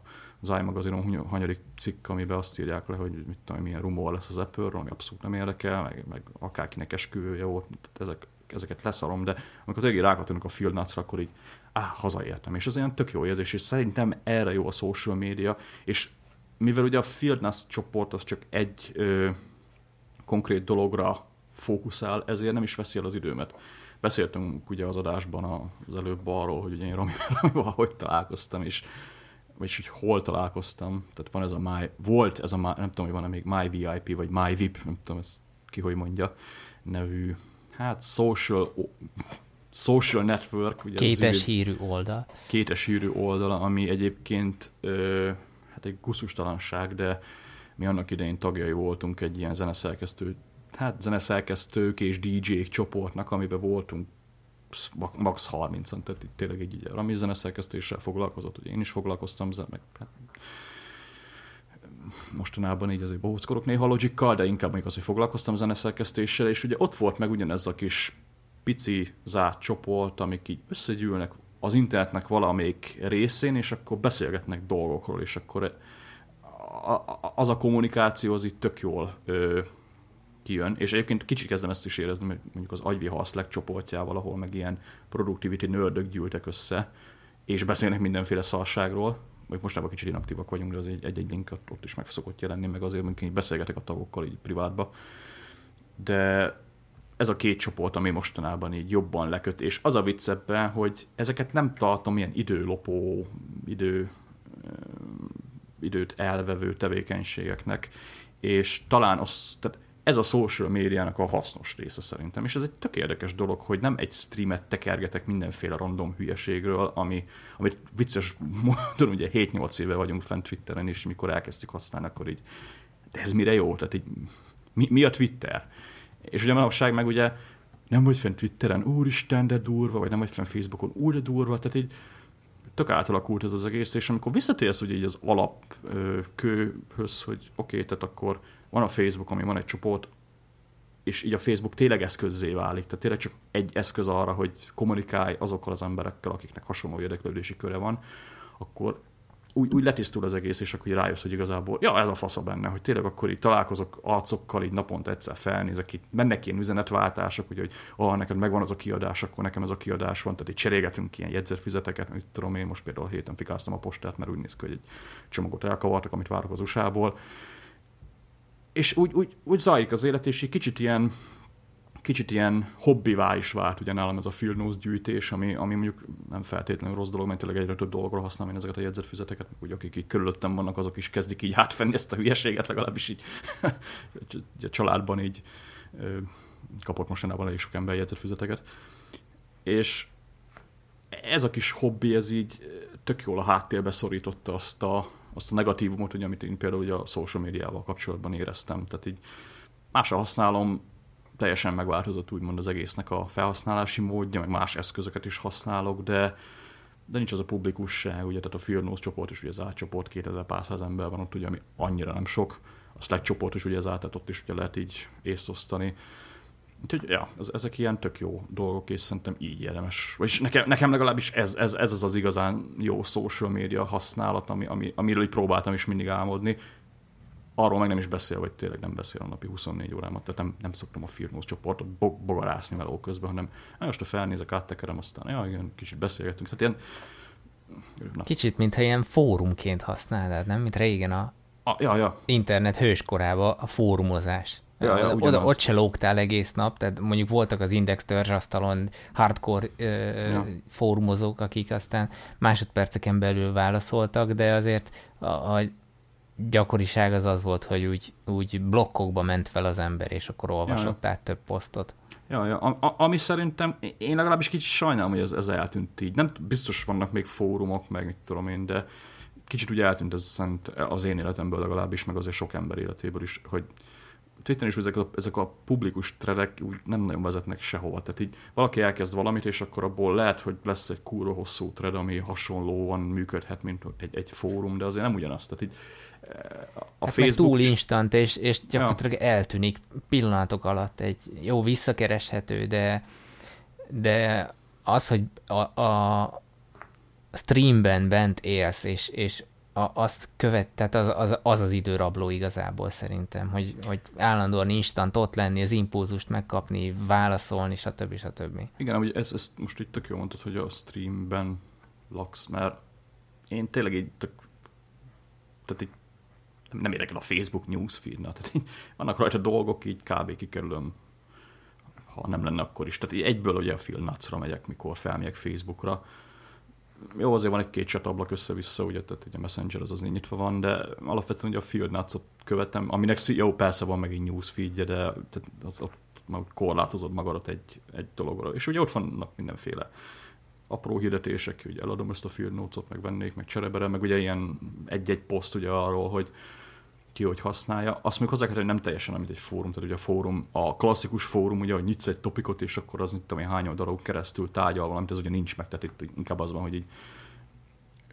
az iMagazinon hanyadik cikk, amiben azt írják le, hogy mit tudom, milyen rumor lesz az apple ami abszolút nem érdekel, meg, meg akárkinek esküvője volt, ezek, ezeket leszarom, de amikor tényleg rákattunk a Field Nuts-ra, akkor így áh, hazaértem, és ez olyan tök jó érzés, és szerintem erre jó a social media, és mivel ugye a Fieldness csoport az csak egy ö, konkrét dologra fókuszál, ezért nem is veszi el az időmet. Beszéltünk ugye az adásban az előbb arról, hogy ugye én Ramival [LAUGHS] hogy találkoztam, és vagyis hogy hol találkoztam, tehát van ez a My, volt ez a, My, nem tudom, hogy van-e még My VIP, vagy My VIP, nem tudom, ez ki hogy mondja, nevű, hát social social network. Ugye kétes hírű oldal. Kétes hírű oldal, ami egyébként ö, hát egy guszustalanság, de mi annak idején tagjai voltunk egy ilyen zeneszerkesztő, hát zeneszerkesztők és DJ-k csoportnak, amiben voltunk max 30-an, tehát itt tényleg egy így Rami zeneszerkesztéssel foglalkozott, ugye én is foglalkoztam, meg hát, mostanában így azért bohóckorok néha logikkal, de inkább még az, hogy foglalkoztam zeneszerkesztéssel, és ugye ott volt meg ugyanez a kis pici zárt csoport, amik így összegyűlnek az internetnek valamelyik részén, és akkor beszélgetnek dolgokról, és akkor az a kommunikáció az itt tök jól kijön, és egyébként kicsit kezdem ezt is érezni, mondjuk az agyviha Slack csoportjával, ahol meg ilyen productivity nördök gyűltek össze, és beszélnek mindenféle szarságról, vagy mostában kicsit inaktívak vagyunk, de az egy, egy, egy link ott is meg szokott jelenni, meg azért mondjuk beszélgetek a tagokkal így privátba. De ez a két csoport, ami mostanában így jobban leköt, és az a vicc ebben, hogy ezeket nem tartom ilyen időlopó, idő, időt elvevő tevékenységeknek, és talán az, tehát ez a social médiának a hasznos része szerintem, és ez egy tök érdekes dolog, hogy nem egy streamet tekergetek mindenféle random hülyeségről, ami, amit vicces módon ugye 7-8 éve vagyunk fent Twitteren, és mikor elkezdtük használni, akkor így, de ez mire jó? Tehát így, mi, mi a Twitter? És ugye manapság meg ugye nem vagy fent Twitteren, úristen, de durva, vagy nem vagy fent Facebookon, úr, de durva, tehát így tök átalakult ez az egész, és amikor visszatérsz ugye így az alapkőhöz, hogy oké, okay, tehát akkor van a Facebook, ami van egy csoport, és így a Facebook tényleg eszközzé válik, tehát tényleg csak egy eszköz arra, hogy kommunikálj azokkal az emberekkel, akiknek hasonló érdeklődési köre van, akkor úgy, úgy letisztul az egész, és akkor rájössz, hogy igazából, ja, ez a fasza benne, hogy tényleg akkor így találkozok arcokkal, így naponta egyszer felnézek, itt mennek ilyen üzenetváltások, ugye, hogy ah, neked megvan az a kiadás, akkor nekem ez a kiadás van, tehát így cserélgetünk ilyen jegyzetfüzeteket, mit tudom én, most például héten fikáztam a postát, mert úgy néz ki, hogy egy csomagot elkavartak, amit várok az USA-ból. És úgy, úgy, úgy zajlik az élet, és egy kicsit ilyen kicsit ilyen hobbivá is vált ugye nálam ez a notes gyűjtés, ami, ami mondjuk nem feltétlenül rossz dolog, mert tényleg egyre több dologra használom én ezeket a jegyzetfüzeteket, úgy akik így körülöttem vannak, azok is kezdik így átfenni ezt a hülyeséget, legalábbis így [LAUGHS] a családban így kapott mostanában elég sok ember jegyzetfüzeteket. És ez a kis hobbi, ez így tök jól a háttérbe szorította azt a, azt a negatívumot, ugye, amit én például ugye a social médiával kapcsolatban éreztem. Tehát így másra használom, teljesen megváltozott úgymond az egésznek a felhasználási módja, meg más eszközöket is használok, de, de nincs az a publikusság, ugye, tehát a Fear csoport is ugye az átcsoport, 2000 pár száz ember van ott, ugye, ami annyira nem sok, a Slack csoport is ugye az át, ott is ugye lehet így észosztani. Úgyhogy, ja, ez, ezek ilyen tök jó dolgok, és szerintem így érdemes. Vagyis nekem, nekem legalábbis ez, ez, ez az az igazán jó social media használat, ami, ami, amiről így próbáltam is mindig álmodni. Arról meg nem is beszél, vagy tényleg nem beszél a napi 24 órámat, tehát nem, nem szoktam a firmós csoportot bogarászni meló közben, hanem most a felnézek, áttekerem, aztán ja, igen, kicsit beszélgetünk. Tehát ilyen, na. Kicsit, mintha ilyen fórumként használnád, nem? Mint régen a, a ja, ja. internet hőskorában a fórumozás. Ja, ja, oda, ott se lógtál egész nap, tehát mondjuk voltak az Index törzsasztalon hardcore ö, ja. fórumozók, akik aztán másodperceken belül válaszoltak, de azért a, a gyakoriság az az volt, hogy úgy, úgy blokkokba ment fel az ember, és akkor olvasott ja, át több posztot. Ja, ja. A, a, ami szerintem, én legalábbis kicsit sajnálom, hogy ez, ez eltűnt így. Nem biztos vannak még fórumok, meg mit tudom én, de kicsit úgy eltűnt ez az én életemből legalábbis, meg azért sok ember életéből is, hogy Twitteren is ezek a, ezek a publikus tredek úgy nem nagyon vezetnek sehova. Tehát így valaki elkezd valamit, és akkor abból lehet, hogy lesz egy kúró hosszú thread, ami hasonlóan működhet, mint egy, egy fórum, de azért nem ugyanaz. Tehát így eh, a hát Facebook... túl instant, és, és gyakorlatilag ja. eltűnik pillanatok alatt. Egy jó visszakereshető, de, de az, hogy a, a streamben bent élsz, és, és a, azt követ, tehát az, az, az az időrabló igazából szerintem, hogy, hogy állandóan instant ott lenni, az impulzust megkapni, válaszolni, stb. stb. Igen, hogy ez, ez most itt tök jó mondtad, hogy a streamben laksz, mert én tényleg így tök, tehát így nem érdekel a Facebook newsfeed, na, tehát így vannak rajta dolgok, így kb. kikerülöm, ha nem lenne akkor is. Tehát így egyből ugye a Phil Nutsra megyek, mikor felmegyek Facebookra, jó, azért van egy-két csatablak össze-vissza, ugye, tehát ugye a Messenger az az nyitva van, de alapvetően ugye a Field Nuts-ot követem, aminek jó, persze van megint newsfeedje, de tehát az, ott korlátozod magadat egy, egy dologra. És ugye ott vannak mindenféle apró hirdetések, hogy eladom ezt a Field Notes-ot, meg vennék, meg cserebere, meg ugye ilyen egy-egy poszt ugye arról, hogy ki hogy használja. Azt még hozzá kell, hogy nem teljesen, amit egy fórum, tehát ugye a fórum, a klasszikus fórum, ugye, hogy nyitsz egy topikot, és akkor az, tudom én, hány darab keresztül tárgyal valamit, ez ugye nincs meg, tehát itt inkább az van, hogy így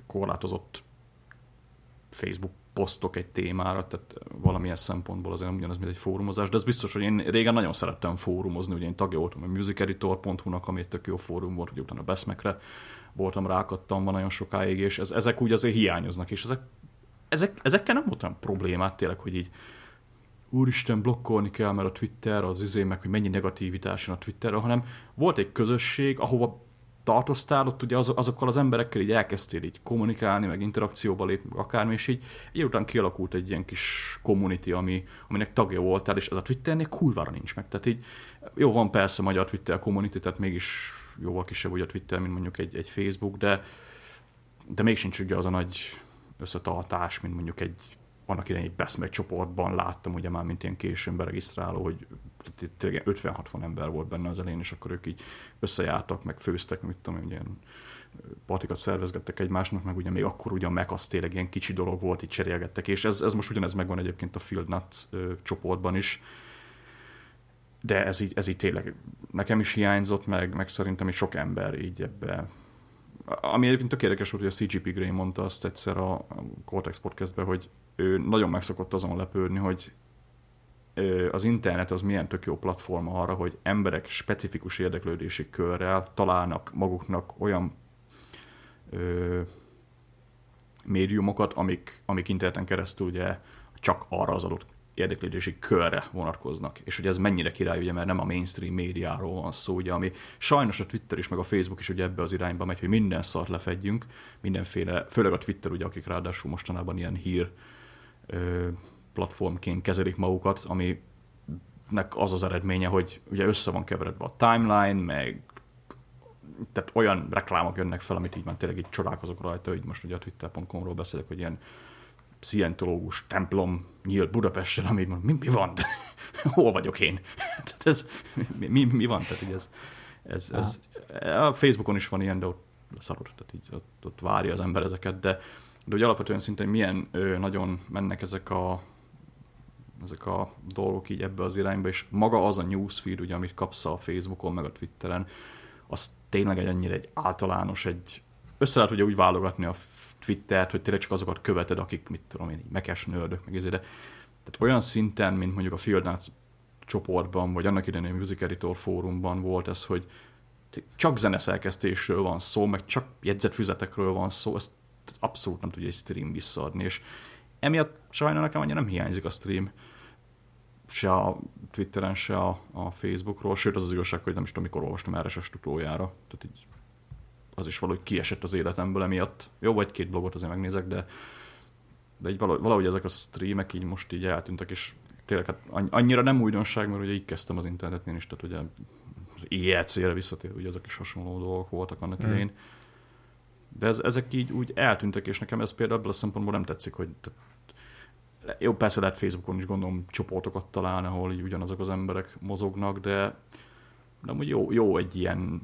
korlátozott Facebook posztok egy témára, tehát valamilyen szempontból azért nem ugyanaz, mint egy fórumozás, de ez biztos, hogy én régen nagyon szerettem fórumozni, ugye én tagja voltam a musiceditor.hu-nak, ami egy tök jó fórum volt, ugye utána Beszmekre voltam, rákattam van nagyon sokáig, és ez, ezek úgy azért hiányoznak, és ezek ezek, ezekkel nem voltam problémát tényleg, hogy így úristen, blokkolni kell, mert a Twitter az izé, meg hogy mennyi negativitás van a Twitterre, hanem volt egy közösség, ahova tartoztál, ott ugye az, azokkal az emberekkel így elkezdtél így kommunikálni, meg interakcióba lépni, meg akármi, és így egy után kialakult egy ilyen kis community, ami, aminek tagja voltál, és ez a Twitternél kurvára nincs meg. Tehát így jó, van persze magyar Twitter community, tehát mégis jóval kisebb ugye a Twitter, mint mondjuk egy, egy Facebook, de, de még sincs ugye az a nagy összetartás, mint mondjuk egy annak idején egy Best csoportban láttam, ugye már mint ilyen későn beregisztráló, hogy 50-60 ember volt benne az elején, és akkor ők így összejártak, meg főztek, mit tudom, ilyen partikat szervezgettek egymásnak, meg ugye még akkor ugye a Mac az tényleg ilyen kicsi dolog volt, így cserélgettek, és ez, ez most ugyanez megvan egyébként a Field Nuts csoportban is, de ez így, ez így tényleg nekem is hiányzott, meg, meg szerintem is sok ember így ebbe ami egyébként tök volt, hogy a CGP Grey mondta azt egyszer a Cortex podcastben, hogy ő nagyon megszokott azon lepődni, hogy az internet az milyen tök jó platform arra, hogy emberek specifikus érdeklődési körrel találnak maguknak olyan ö, médiumokat, amik, amik interneten keresztül ugye csak arra az adott érdeklődési körre vonatkoznak. És hogy ez mennyire király, ugye, mert nem a mainstream médiáról van szó, ugye, ami sajnos a Twitter is, meg a Facebook is ugye ebbe az irányba megy, hogy minden szart lefedjünk, mindenféle, főleg a Twitter, ugye, akik ráadásul mostanában ilyen hír ö, platformként kezelik magukat, ami nek az az eredménye, hogy ugye össze van keveredve a timeline, meg tehát olyan reklámok jönnek fel, amit így már tényleg így csodálkozok rajta, hogy most ugye a twitter.com-ról beszélek, hogy ilyen szientológus templom nyílt Budapesten, ami mi, mi van? [LAUGHS] Hol vagyok én? [LAUGHS] tehát ez, mi, mi, mi van? Tehát így ez, ez, ez, a Facebookon is van ilyen, de ott szarod, tehát így ott, ott várja az ember ezeket, de, de hogy alapvetően szintén milyen ö, nagyon mennek ezek a ezek a dolgok így ebbe az irányba, és maga az a newsfeed, ugye, amit kapsz a Facebookon, meg a Twitteren, az tényleg egy ennyire egy általános, egy össze lehet ugye úgy válogatni a Twittert, hogy tényleg csak azokat követed, akik, mit tudom én, mekes nördök, meg ezért, de tehát olyan szinten, mint mondjuk a Field csoportban, vagy annak idején a Music Editor fórumban volt ez, hogy csak zeneszerkesztésről van szó, meg csak jegyzetfüzetekről van szó, ezt abszolút nem tudja egy stream visszaadni, és emiatt sajnálom nekem annyira nem hiányzik a stream se a Twitteren, se a, a Facebookról, sőt az az igazság, hogy nem is tudom, mikor olvastam erre se utoljára. Tehát így az is valahogy kiesett az életemből emiatt. Jó, vagy két blogot azért megnézek, de, de így valahogy, valahogy ezek a streamek így most így eltűntek, és tényleg hát annyira nem újdonság, mert ugye így kezdtem az internetén is, tehát ugye IEC-re visszatér, ugye ezek is hasonló dolgok voltak annak mm. idején. De ez, ezek így úgy eltűntek, és nekem ez például ebből a szempontból nem tetszik, hogy jó, persze lehet Facebookon is gondolom csoportokat találni, ahol így ugyanazok az emberek mozognak, de de úgy jó, jó egy ilyen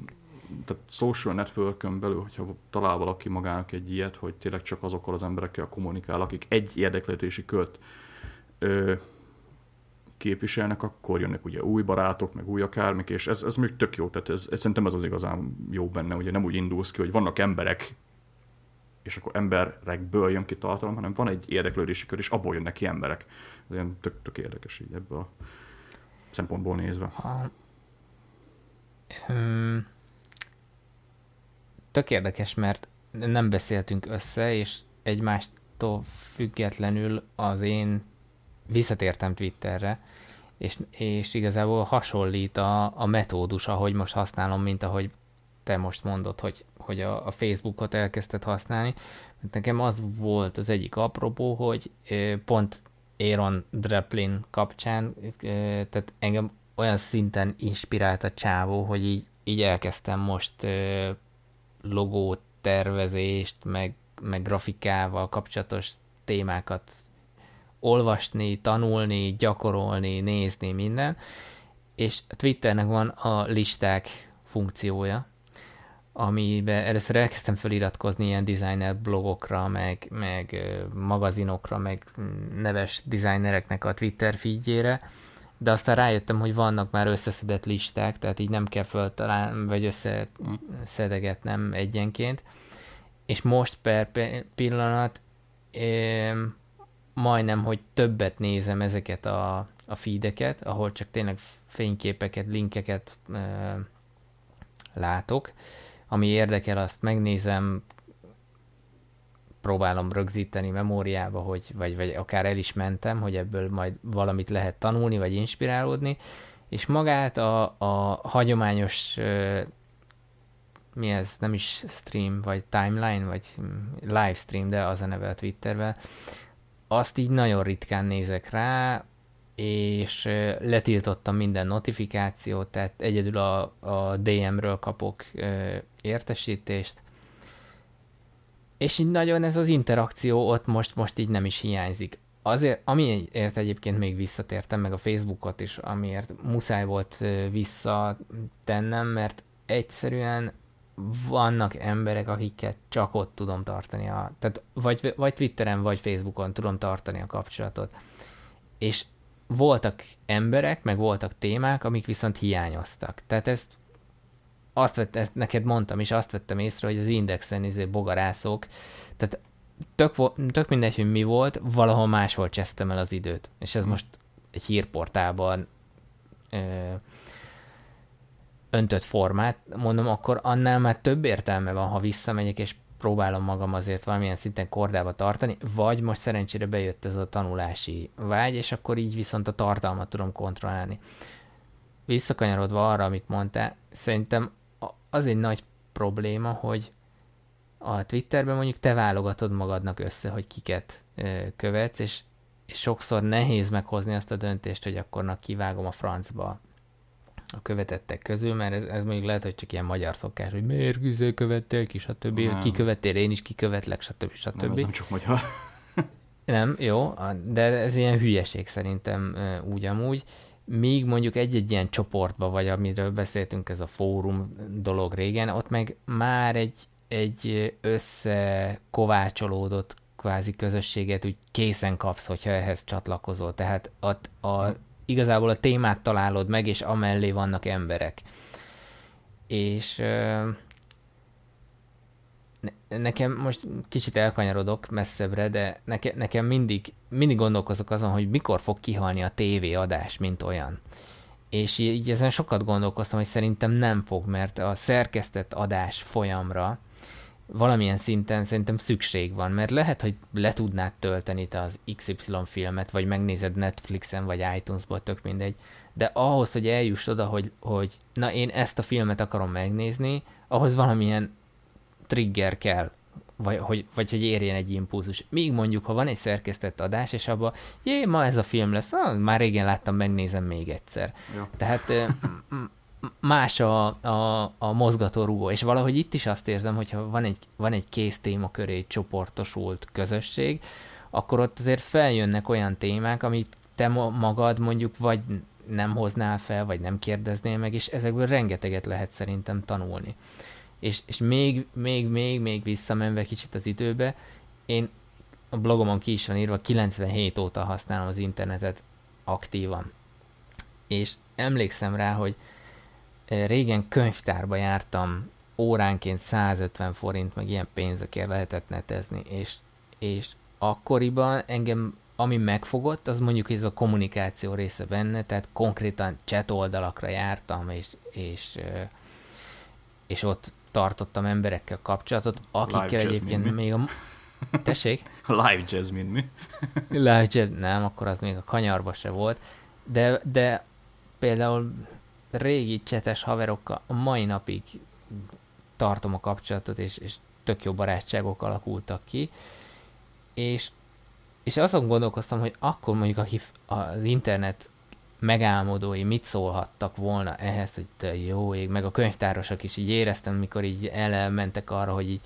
tehát social network belül, hogyha talál valaki magának egy ilyet, hogy tényleg csak azokkal az emberekkel kommunikál, akik egy érdeklődési kört ö, képviselnek, akkor jönnek ugye új barátok, meg új akármik, és ez, ez még tök jó, tehát ez, ez, szerintem ez az igazán jó benne, ugye nem úgy indulsz ki, hogy vannak emberek, és akkor emberekből jön ki tartalom, hanem van egy érdeklődési kör, és abból jönnek ki emberek. Ez ilyen tök, tök érdekes így ebből a szempontból nézve. Ha, um, tök érdekes, mert nem beszéltünk össze, és egymástól függetlenül az én visszatértem Twitterre, és, és igazából hasonlít a, a metódus, ahogy most használom, mint ahogy te most mondod, hogy, hogy a, a Facebookot elkezdted használni. Mert nekem az volt az egyik apropó, hogy pont Aaron Draplin kapcsán, tehát engem olyan szinten inspirált a csávó, hogy így, így elkezdtem most logó tervezést, meg, meg grafikával kapcsolatos témákat olvasni, tanulni, gyakorolni, nézni, minden. És a Twitternek van a listák funkciója, amiben először elkezdtem feliratkozni ilyen designer blogokra, meg, meg magazinokra, meg neves designereknek a Twitter feedjére, de aztán rájöttem, hogy vannak már összeszedett listák, tehát így nem kell föltalálni, vagy összeszedegetnem egyenként, és most per pillanat é, majdnem, hogy többet nézem ezeket a, a feedeket, ahol csak tényleg fényképeket, linkeket é, látok, ami érdekel, azt megnézem, próbálom rögzíteni memóriába, hogy, vagy, vagy akár el is mentem, hogy ebből majd valamit lehet tanulni, vagy inspirálódni, és magát a, a hagyományos mi ez, nem is stream, vagy timeline, vagy livestream, de az a neve a Twitterben, azt így nagyon ritkán nézek rá, és letiltottam minden notifikációt, tehát egyedül a, a DM-ről kapok értesítést, és így nagyon ez az interakció ott most, most így nem is hiányzik. Azért, amiért egyébként még visszatértem, meg a Facebookot is, amiért muszáj volt visszatennem, mert egyszerűen vannak emberek, akiket csak ott tudom tartani, a, tehát vagy, vagy Twitteren, vagy Facebookon tudom tartani a kapcsolatot. És voltak emberek, meg voltak témák, amik viszont hiányoztak. Tehát ezt azt vett, ezt neked mondtam, és azt vettem észre, hogy az indexen izé bogarászok, tehát tök, tök mindegy, hogy mi volt, valahol máshol csesztem el az időt. És ez most egy hírportálban ö, öntött formát, mondom, akkor annál már több értelme van, ha visszamegyek, és próbálom magam azért valamilyen szinten kordába tartani, vagy most szerencsére bejött ez a tanulási vágy, és akkor így viszont a tartalmat tudom kontrollálni. Visszakanyarodva arra, amit mondtál, szerintem az egy nagy probléma, hogy a Twitterben mondjuk te válogatod magadnak össze, hogy kiket követsz, és és sokszor nehéz meghozni azt a döntést, hogy akkor kivágom a francba a követettek közül, mert ez, ez mondjuk lehet, hogy csak ilyen magyar szokás, hogy miért güzé követtél ki, stb. Nem. Kikövettél, én is kikövetlek, stb. stb. Nem, ez nem csak magyar. nem, jó, de ez ilyen hülyeség szerintem úgy amúgy. Míg mondjuk egy-egy ilyen csoportba, vagy amiről beszéltünk, ez a fórum dolog régen, ott meg már egy, egy összekovácsolódott kvázi közösséget úgy készen kapsz, hogyha ehhez csatlakozol. Tehát a, a, igazából a témát találod meg, és amellé vannak emberek. És nekem most kicsit elkanyarodok messzebbre, de neke, nekem mindig, mindig gondolkozok azon, hogy mikor fog kihalni a tévéadás, mint olyan. És így ezen sokat gondolkoztam, hogy szerintem nem fog, mert a szerkesztett adás folyamra valamilyen szinten szerintem szükség van, mert lehet, hogy le tudnád tölteni te az XY filmet, vagy megnézed Netflixen, vagy iTunes-ból, tök mindegy, de ahhoz, hogy eljuss oda, hogy, hogy na én ezt a filmet akarom megnézni, ahhoz valamilyen trigger kell, vagy hogy, vagy hogy érjen egy impulzus. Míg mondjuk, ha van egy szerkesztett adás, és abban, jé, ma ez a film lesz, ah, már régen láttam, megnézem még egyszer. Ja. Tehát más a, a, a mozgatórugó, és valahogy itt is azt érzem, hogyha van egy, van egy kész köré csoportosult közösség, akkor ott azért feljönnek olyan témák, amit te magad mondjuk vagy nem hoznál fel, vagy nem kérdeznél meg, és ezekből rengeteget lehet szerintem tanulni. És, és még, még, még, még visszamenve kicsit az időbe, én a blogomon ki is van írva, 97 óta használom az internetet aktívan. És emlékszem rá, hogy régen könyvtárba jártam, óránként 150 forint, meg ilyen pénzekért lehetett netezni, és, és akkoriban engem, ami megfogott, az mondjuk ez a kommunikáció része benne, tehát konkrétan chat oldalakra jártam, és, és, és ott tartottam emberekkel kapcsolatot, akikkel egyébként mi? még a... [LAUGHS] Tessék? Live jazz, mint mi? [LAUGHS] Live jazz, nem, akkor az még a kanyarba se volt, de, de például régi csetes haverokkal a mai napig tartom a kapcsolatot, és, és tök jó barátságok alakultak ki, és, és azon gondolkoztam, hogy akkor mondjuk a, az internet megálmodói mit szólhattak volna ehhez, hogy te jó ég, meg a könyvtárosok is így éreztem, mikor így elmentek arra, hogy így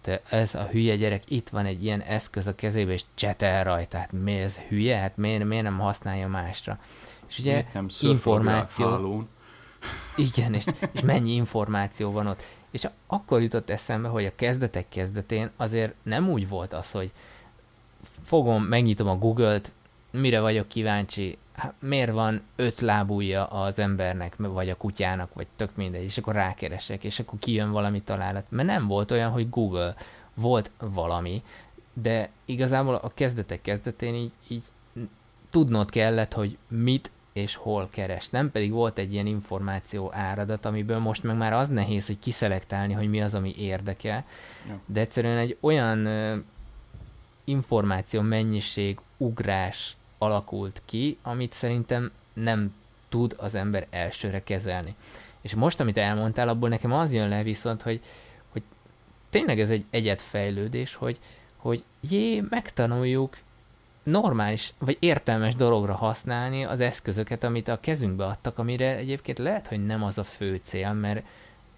te, ez a hülye gyerek, itt van egy ilyen eszköz a kezébe, és csetel rajta, hát mi ez hülye? Hát miért, miért nem használja másra? És ugye nem információ... Igen, és, és mennyi információ van ott. És akkor jutott eszembe, hogy a kezdetek kezdetén azért nem úgy volt az, hogy fogom, megnyitom a Google-t, mire vagyok kíváncsi, miért van öt lábúja az embernek, vagy a kutyának, vagy tök mindegy, és akkor rákeresek, és akkor kijön valami találat. Mert nem volt olyan, hogy Google, volt valami, de igazából a kezdetek kezdetén így, így tudnod kellett, hogy mit és hol keres. Nem pedig volt egy ilyen információ áradat, amiből most meg már az nehéz, hogy kiszelektálni, hogy mi az, ami érdekel, ja. de egyszerűen egy olyan információ mennyiség, ugrás alakult ki, amit szerintem nem tud az ember elsőre kezelni. És most, amit elmondtál, abból nekem az jön le viszont, hogy, hogy tényleg ez egy egyetfejlődés, hogy, hogy jé, megtanuljuk normális, vagy értelmes dologra használni az eszközöket, amit a kezünkbe adtak, amire egyébként lehet, hogy nem az a fő cél, mert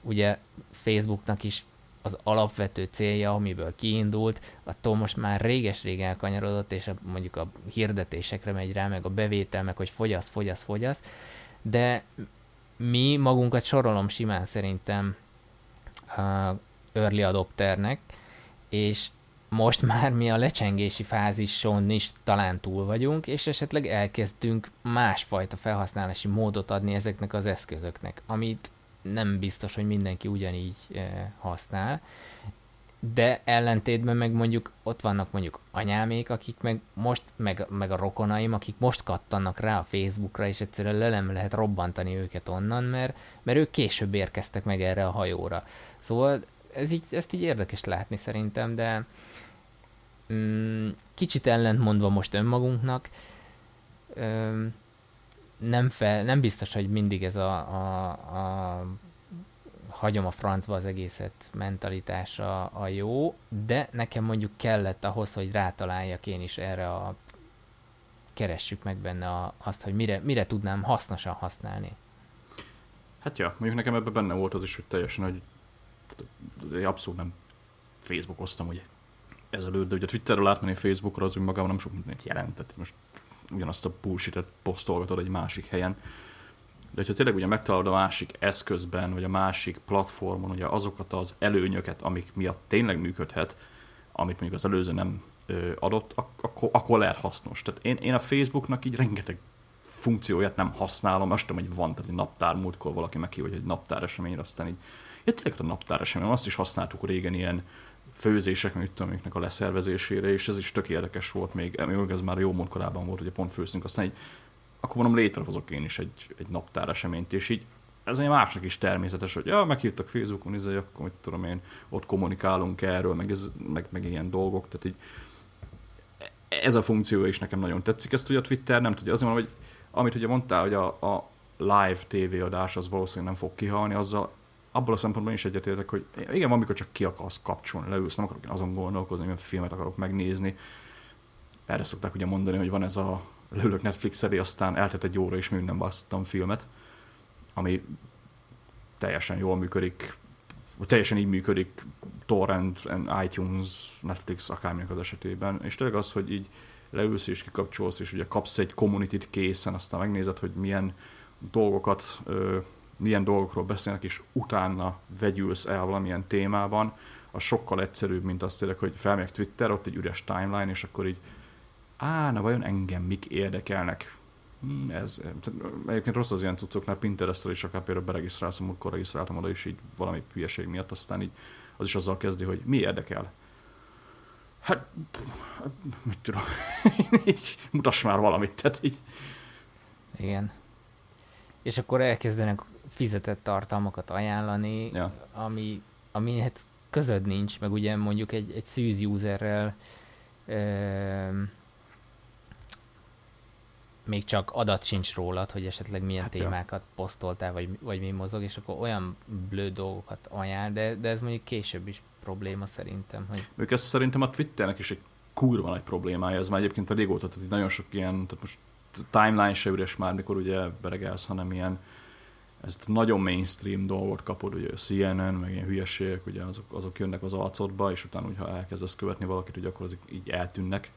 ugye Facebooknak is az alapvető célja, amiből kiindult, attól most már réges-rég elkanyarodott, és a, mondjuk a hirdetésekre megy rá, meg a bevétel, meg hogy fogyasz, fogyasz, fogyasz, de mi magunkat sorolom simán szerintem uh, early adopternek, és most már mi a lecsengési fázison is talán túl vagyunk, és esetleg elkezdünk másfajta felhasználási módot adni ezeknek az eszközöknek, amit nem biztos, hogy mindenki ugyanígy e, használ, de ellentétben meg mondjuk ott vannak mondjuk anyámék, akik meg most, meg, meg a rokonaim, akik most kattannak rá a Facebookra, és egyszerűen le nem lehet robbantani őket onnan, mert, mert ők később érkeztek meg erre a hajóra. Szóval ez így, ezt így érdekes látni szerintem, de mm, kicsit ellentmondva most önmagunknak, nem, fel, nem biztos, hogy mindig ez a, a, a hagyom a francba az egészet mentalitása a jó, de nekem mondjuk kellett ahhoz, hogy rátaláljak én is erre a keressük meg benne a, azt, hogy mire, mire tudnám hasznosan használni. Hát ja, mondjuk nekem ebben benne volt az is, hogy teljesen, hogy abszolút nem hogy ezelőtt, de ugye Twitterről átmenni Facebookra az önmagában nem sok mindent jelentett. Most ugyanazt a bullshit posztolgatod egy másik helyen. De hogyha tényleg ugye megtalálod a másik eszközben, vagy a másik platformon ugye azokat az előnyöket, amik miatt tényleg működhet, amit mondjuk az előző nem adott, akkor, akkor lehet hasznos. Tehát én, én a Facebooknak így rengeteg funkcióját nem használom, azt tudom, hogy van, tehát egy naptár múltkor valaki meghív, hogy egy naptár eseményre, aztán így, ja, tényleg a naptár esemény, azt is használtuk régen ilyen főzések, mit tudom, amiknek a leszervezésére, és ez is tök érdekes volt még, még ez már jó múlt korábban volt, hogy pont főztünk, aztán egy, akkor mondom, létrehozok én is egy, egy naptár eseményt, és így ez egy másnak is természetes, hogy ja, meghívtak Facebookon, izé, akkor mit tudom én, ott kommunikálunk erről, meg, ez, meg, meg ilyen dolgok, tehát így ez a funkció is nekem nagyon tetszik, ezt ugye a Twitter nem tudja, azért mondom, hogy amit ugye mondtál, hogy a, a live TV adás az valószínűleg nem fog kihalni, azzal abból a szempontból is egyetértek, hogy igen, van, amikor csak ki akarsz kapcsolni, leülsz, nem akarok azon gondolkozni, hogy filmet akarok megnézni. Erre szokták ugye mondani, hogy van ez a leülök netflix elé, aztán eltett egy óra és minden basztottam filmet, ami teljesen jól működik, teljesen így működik torrent, iTunes, Netflix, akárminek az esetében, és tényleg az, hogy így leülsz és kikapcsolsz, és ugye kapsz egy community készen, aztán megnézed, hogy milyen dolgokat milyen dolgokról beszélnek, és utána vegyülsz el valamilyen témában, az sokkal egyszerűbb, mint azt tényleg, hogy felmegyek Twitter, ott egy üres timeline, és akkor így, á, na vajon engem mik érdekelnek? Hmm, ez, egyébként rossz az ilyen cuccoknál, Pinterest-tel is akár például beregisztrálsz, amikor regisztráltam oda is így valami hülyeség miatt, aztán így az is azzal kezdi, hogy mi érdekel. Hát, mit tudom, [LAUGHS] így mutass már valamit, tehát így. Igen. És akkor elkezdenek fizetett tartalmakat ajánlani, ja. ami, ami hát közöd nincs, meg ugye mondjuk egy, egy szűz userrel ö, még csak adat sincs rólad, hogy esetleg milyen hát témákat ja. posztoltál, vagy, vagy mi mozog, és akkor olyan blő dolgokat ajánl, de, de ez mondjuk később is probléma szerintem. Hogy... Ők ez szerintem a Twitternek is egy kurva nagy problémája, ez már egyébként a régóta, tehát nagyon sok ilyen, tehát most timeline se üres már, mikor ugye beregelsz, hanem ilyen ezt nagyon mainstream dolgot kapod, ugye a CNN, meg ilyen hülyeségek, ugye azok, azok jönnek az arcodba, és utána, hogyha elkezdesz követni valakit, ugye akkor azok így eltűnnek.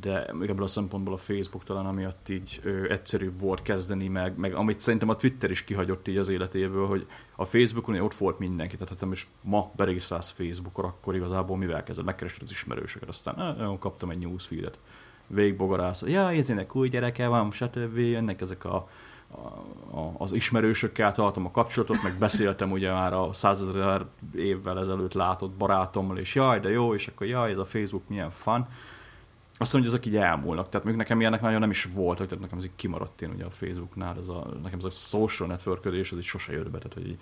De még ebből a szempontból a Facebook talán amiatt így ö, egyszerűbb volt kezdeni, meg, meg amit szerintem a Twitter is kihagyott így az életéből, hogy a Facebookon ott volt mindenki, tehát ha most ma beregisztrálsz Facebookra, akkor igazából mivel kezded? Megkeresed az ismerősöket, aztán eh, kaptam egy newsfeedet. Végigbogarász, ja, ezének új gyereke van, stb. Jönnek ezek a az ismerősökkel tartom a kapcsolatot, meg beszéltem ugye már a százezer évvel ezelőtt látott barátommal, és jaj, de jó, és akkor jaj, ez a Facebook milyen fun. Azt mondja, hogy ezek így elmúlnak. Tehát még nekem ilyenek nagyon nem is volt, tehát nekem ez így kimaradt én ugye a Facebooknál, ez a, nekem ez a social networködés, ez így sose jött be, tehát hogy így,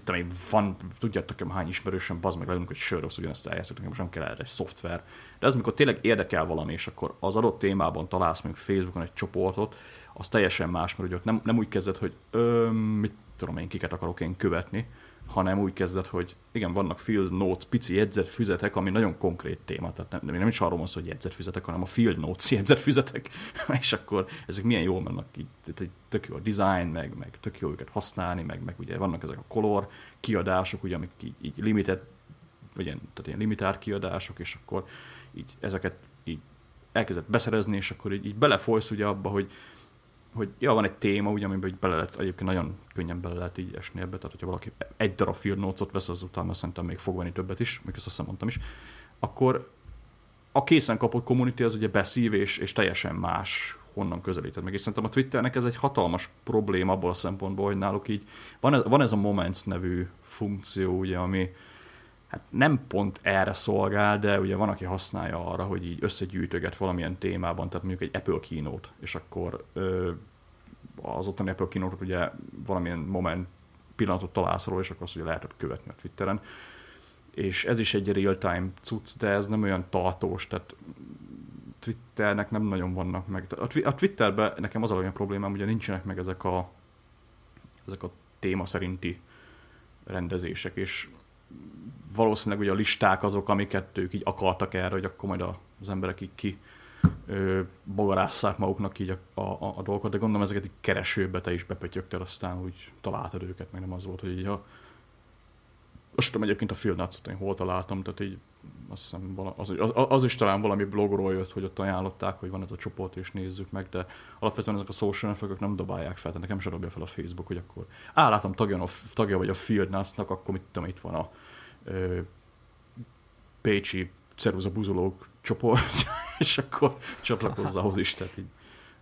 tudom én, van, tudjátok nekem hány ismerősöm, bazd meg velünk, hogy sörös ugyanezt eljátszok, nekem most nem kell erre egy szoftver. De ez, amikor tényleg érdekel valami, és akkor az adott témában találsz mondjuk Facebookon egy csoportot, az teljesen más, mert ugye ott nem, nem úgy kezded, hogy ö, mit tudom én, kiket akarok én követni, hanem úgy kezdett, hogy igen, vannak field notes, pici jegyzetfüzetek, ami nagyon konkrét téma, tehát nem, nem is arról van szó, hogy jegyzetfüzetek, hanem a field notes jegyzetfüzetek, [LAUGHS] és akkor ezek milyen jól mennek, így, tök jó a design, meg, meg tök jó őket használni, meg, meg ugye vannak ezek a color kiadások, ugye, amik így, így limited, vagy ilyen, tehát ilyen limitált kiadások, és akkor így ezeket így elkezdett beszerezni, és akkor így, így belefolysz ugye abba, hogy hogy ja, van egy téma, ugye, amiben így bele lehet, egyébként nagyon könnyen bele lehet így esni ebbe, tehát hogyha valaki egy darab field vesz, az utána szerintem még fog venni többet is, még ezt azt mondtam is, akkor a készen kapott community az ugye beszív és, és teljesen más honnan közelíted meg. És szerintem a Twitternek ez egy hatalmas probléma abból a szempontból, hogy náluk így van ez, van ez a Moments nevű funkció, ugye, ami hát nem pont erre szolgál, de ugye van, aki használja arra, hogy így összegyűjtöget valamilyen témában, tehát mondjuk egy Apple keynote, és akkor ö, az ottani Apple keynote ugye valamilyen moment pillanatot találsz róla, és akkor azt ugye lehetett követni a Twitteren. És ez is egy real-time cucc, de ez nem olyan tartós, tehát Twitternek nem nagyon vannak meg. A Twitterben nekem az a olyan problémám, ugye nincsenek meg ezek a, ezek a téma szerinti rendezések, és valószínűleg ugye a listák azok, amiket ők így akartak erre, hogy akkor majd az emberek így ki bogarásszák maguknak így a, a, a dolgokat, de gondolom ezeket így keresőbe te is bepötyögtél, aztán úgy találtad őket, meg nem az volt, hogy így a most tudom egyébként a Field nuts én hol találtam, tehát így azt hiszem, az, az, az, is talán valami blogról jött, hogy ott ajánlották, hogy van ez a csoport, és nézzük meg, de alapvetően ezek a social network nem dobálják fel, tehát nekem sem dobja fel a Facebook, hogy akkor á, látom, tagja, tagja vagy a Field Nuts-nak, akkor mit tudom, itt van a ö, Pécsi ceruza buzolók csoport, [LAUGHS] és akkor csatlakozz ahhoz is, tehát így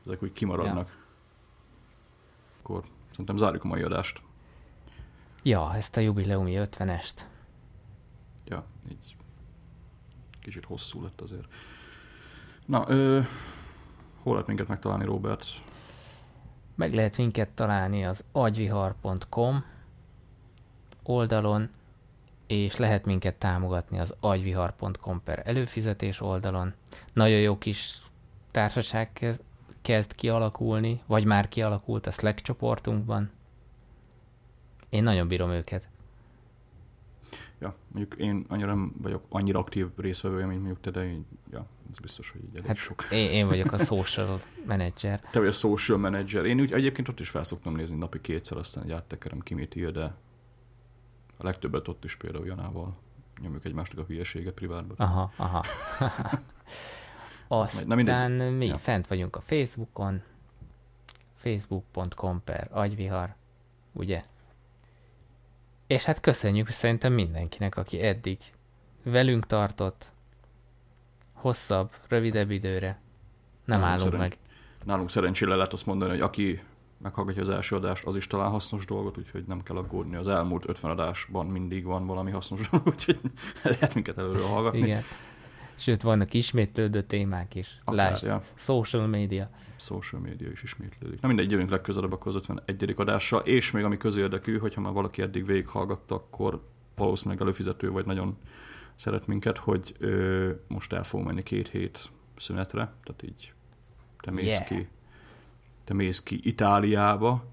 ezek úgy kimaradnak. Ja. Akkor szerintem zárjuk a mai adást. Ja, ezt a jubileumi 50-est. Ja, így kicsit hosszú lett azért. Na, ö, hol lehet minket megtalálni, Robert? Meg lehet minket találni az agyvihar.com oldalon, és lehet minket támogatni az agyvihar.com per előfizetés oldalon. Nagyon jó kis társaság kezd kialakulni, vagy már kialakult a Slack csoportunkban. Én nagyon bírom őket. Ja, mondjuk én annyira nem vagyok annyira aktív részvevője, mint mondjuk te, de én, ja, ez biztos, hogy így elég hát sok. Én, én vagyok a [LAUGHS] social manager. Te vagy a social manager. Én úgy egyébként ott is felszoktam nézni napi kétszer, aztán egy áttekerem ki mit ír, de a legtöbbet ott is például Janával nyomjuk egymásnak a hülyeséget privátban. Aha, aha. [LAUGHS] Aztán Na mi ja. fent vagyunk a Facebookon, facebook.com per agyvihar, ugye? És hát köszönjük szerintem mindenkinek, aki eddig velünk tartott, hosszabb, rövidebb időre. Nem nálunk állunk szeren... meg. Nálunk szerencsére lehet azt mondani, hogy aki meghallgatja az első adást, az is talán hasznos dolgot, úgyhogy nem kell aggódni. Az elmúlt 50 adásban mindig van valami hasznos dolog, [LAUGHS] úgyhogy lehet minket előről hallgatni. Igen. Sőt, vannak ismétlődő témák is. Akár, Lásd, ja. social media social média is ismétlődik. Na mindegy, jövünk legközelebb akkor az 51. adással, és még ami közérdekű, hogyha már valaki eddig végighallgatta, akkor valószínűleg előfizető vagy nagyon szeret minket, hogy ö, most el fogunk menni két hét szünetre, tehát így te mész yeah. ki te mész ki Itáliába.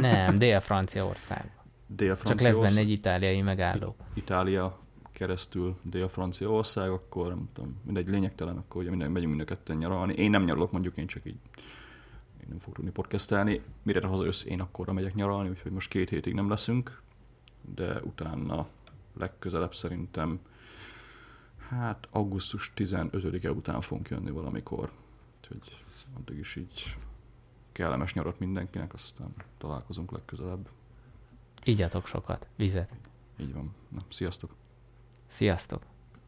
Nem, Dél-Franciaország. Dél-Franciaország. Csak lesz benne egy itáliai megálló. Itália keresztül Dél-Franciaország, akkor nem tudom, mindegy lényegtelen, akkor ugye minden, megyünk mind a ketten nyaralni. Én nem nyaralok, mondjuk én csak így én nem fog tudni podcastelni. Mire hazajössz, én akkorra megyek nyaralni, úgyhogy most két hétig nem leszünk, de utána legközelebb szerintem hát augusztus 15-e után fogunk jönni valamikor. Úgyhogy addig is így kellemes nyarat mindenkinek, aztán találkozunk legközelebb. Igyatok sokat, vizet. Így van. Na, sziasztok! Sziasztok!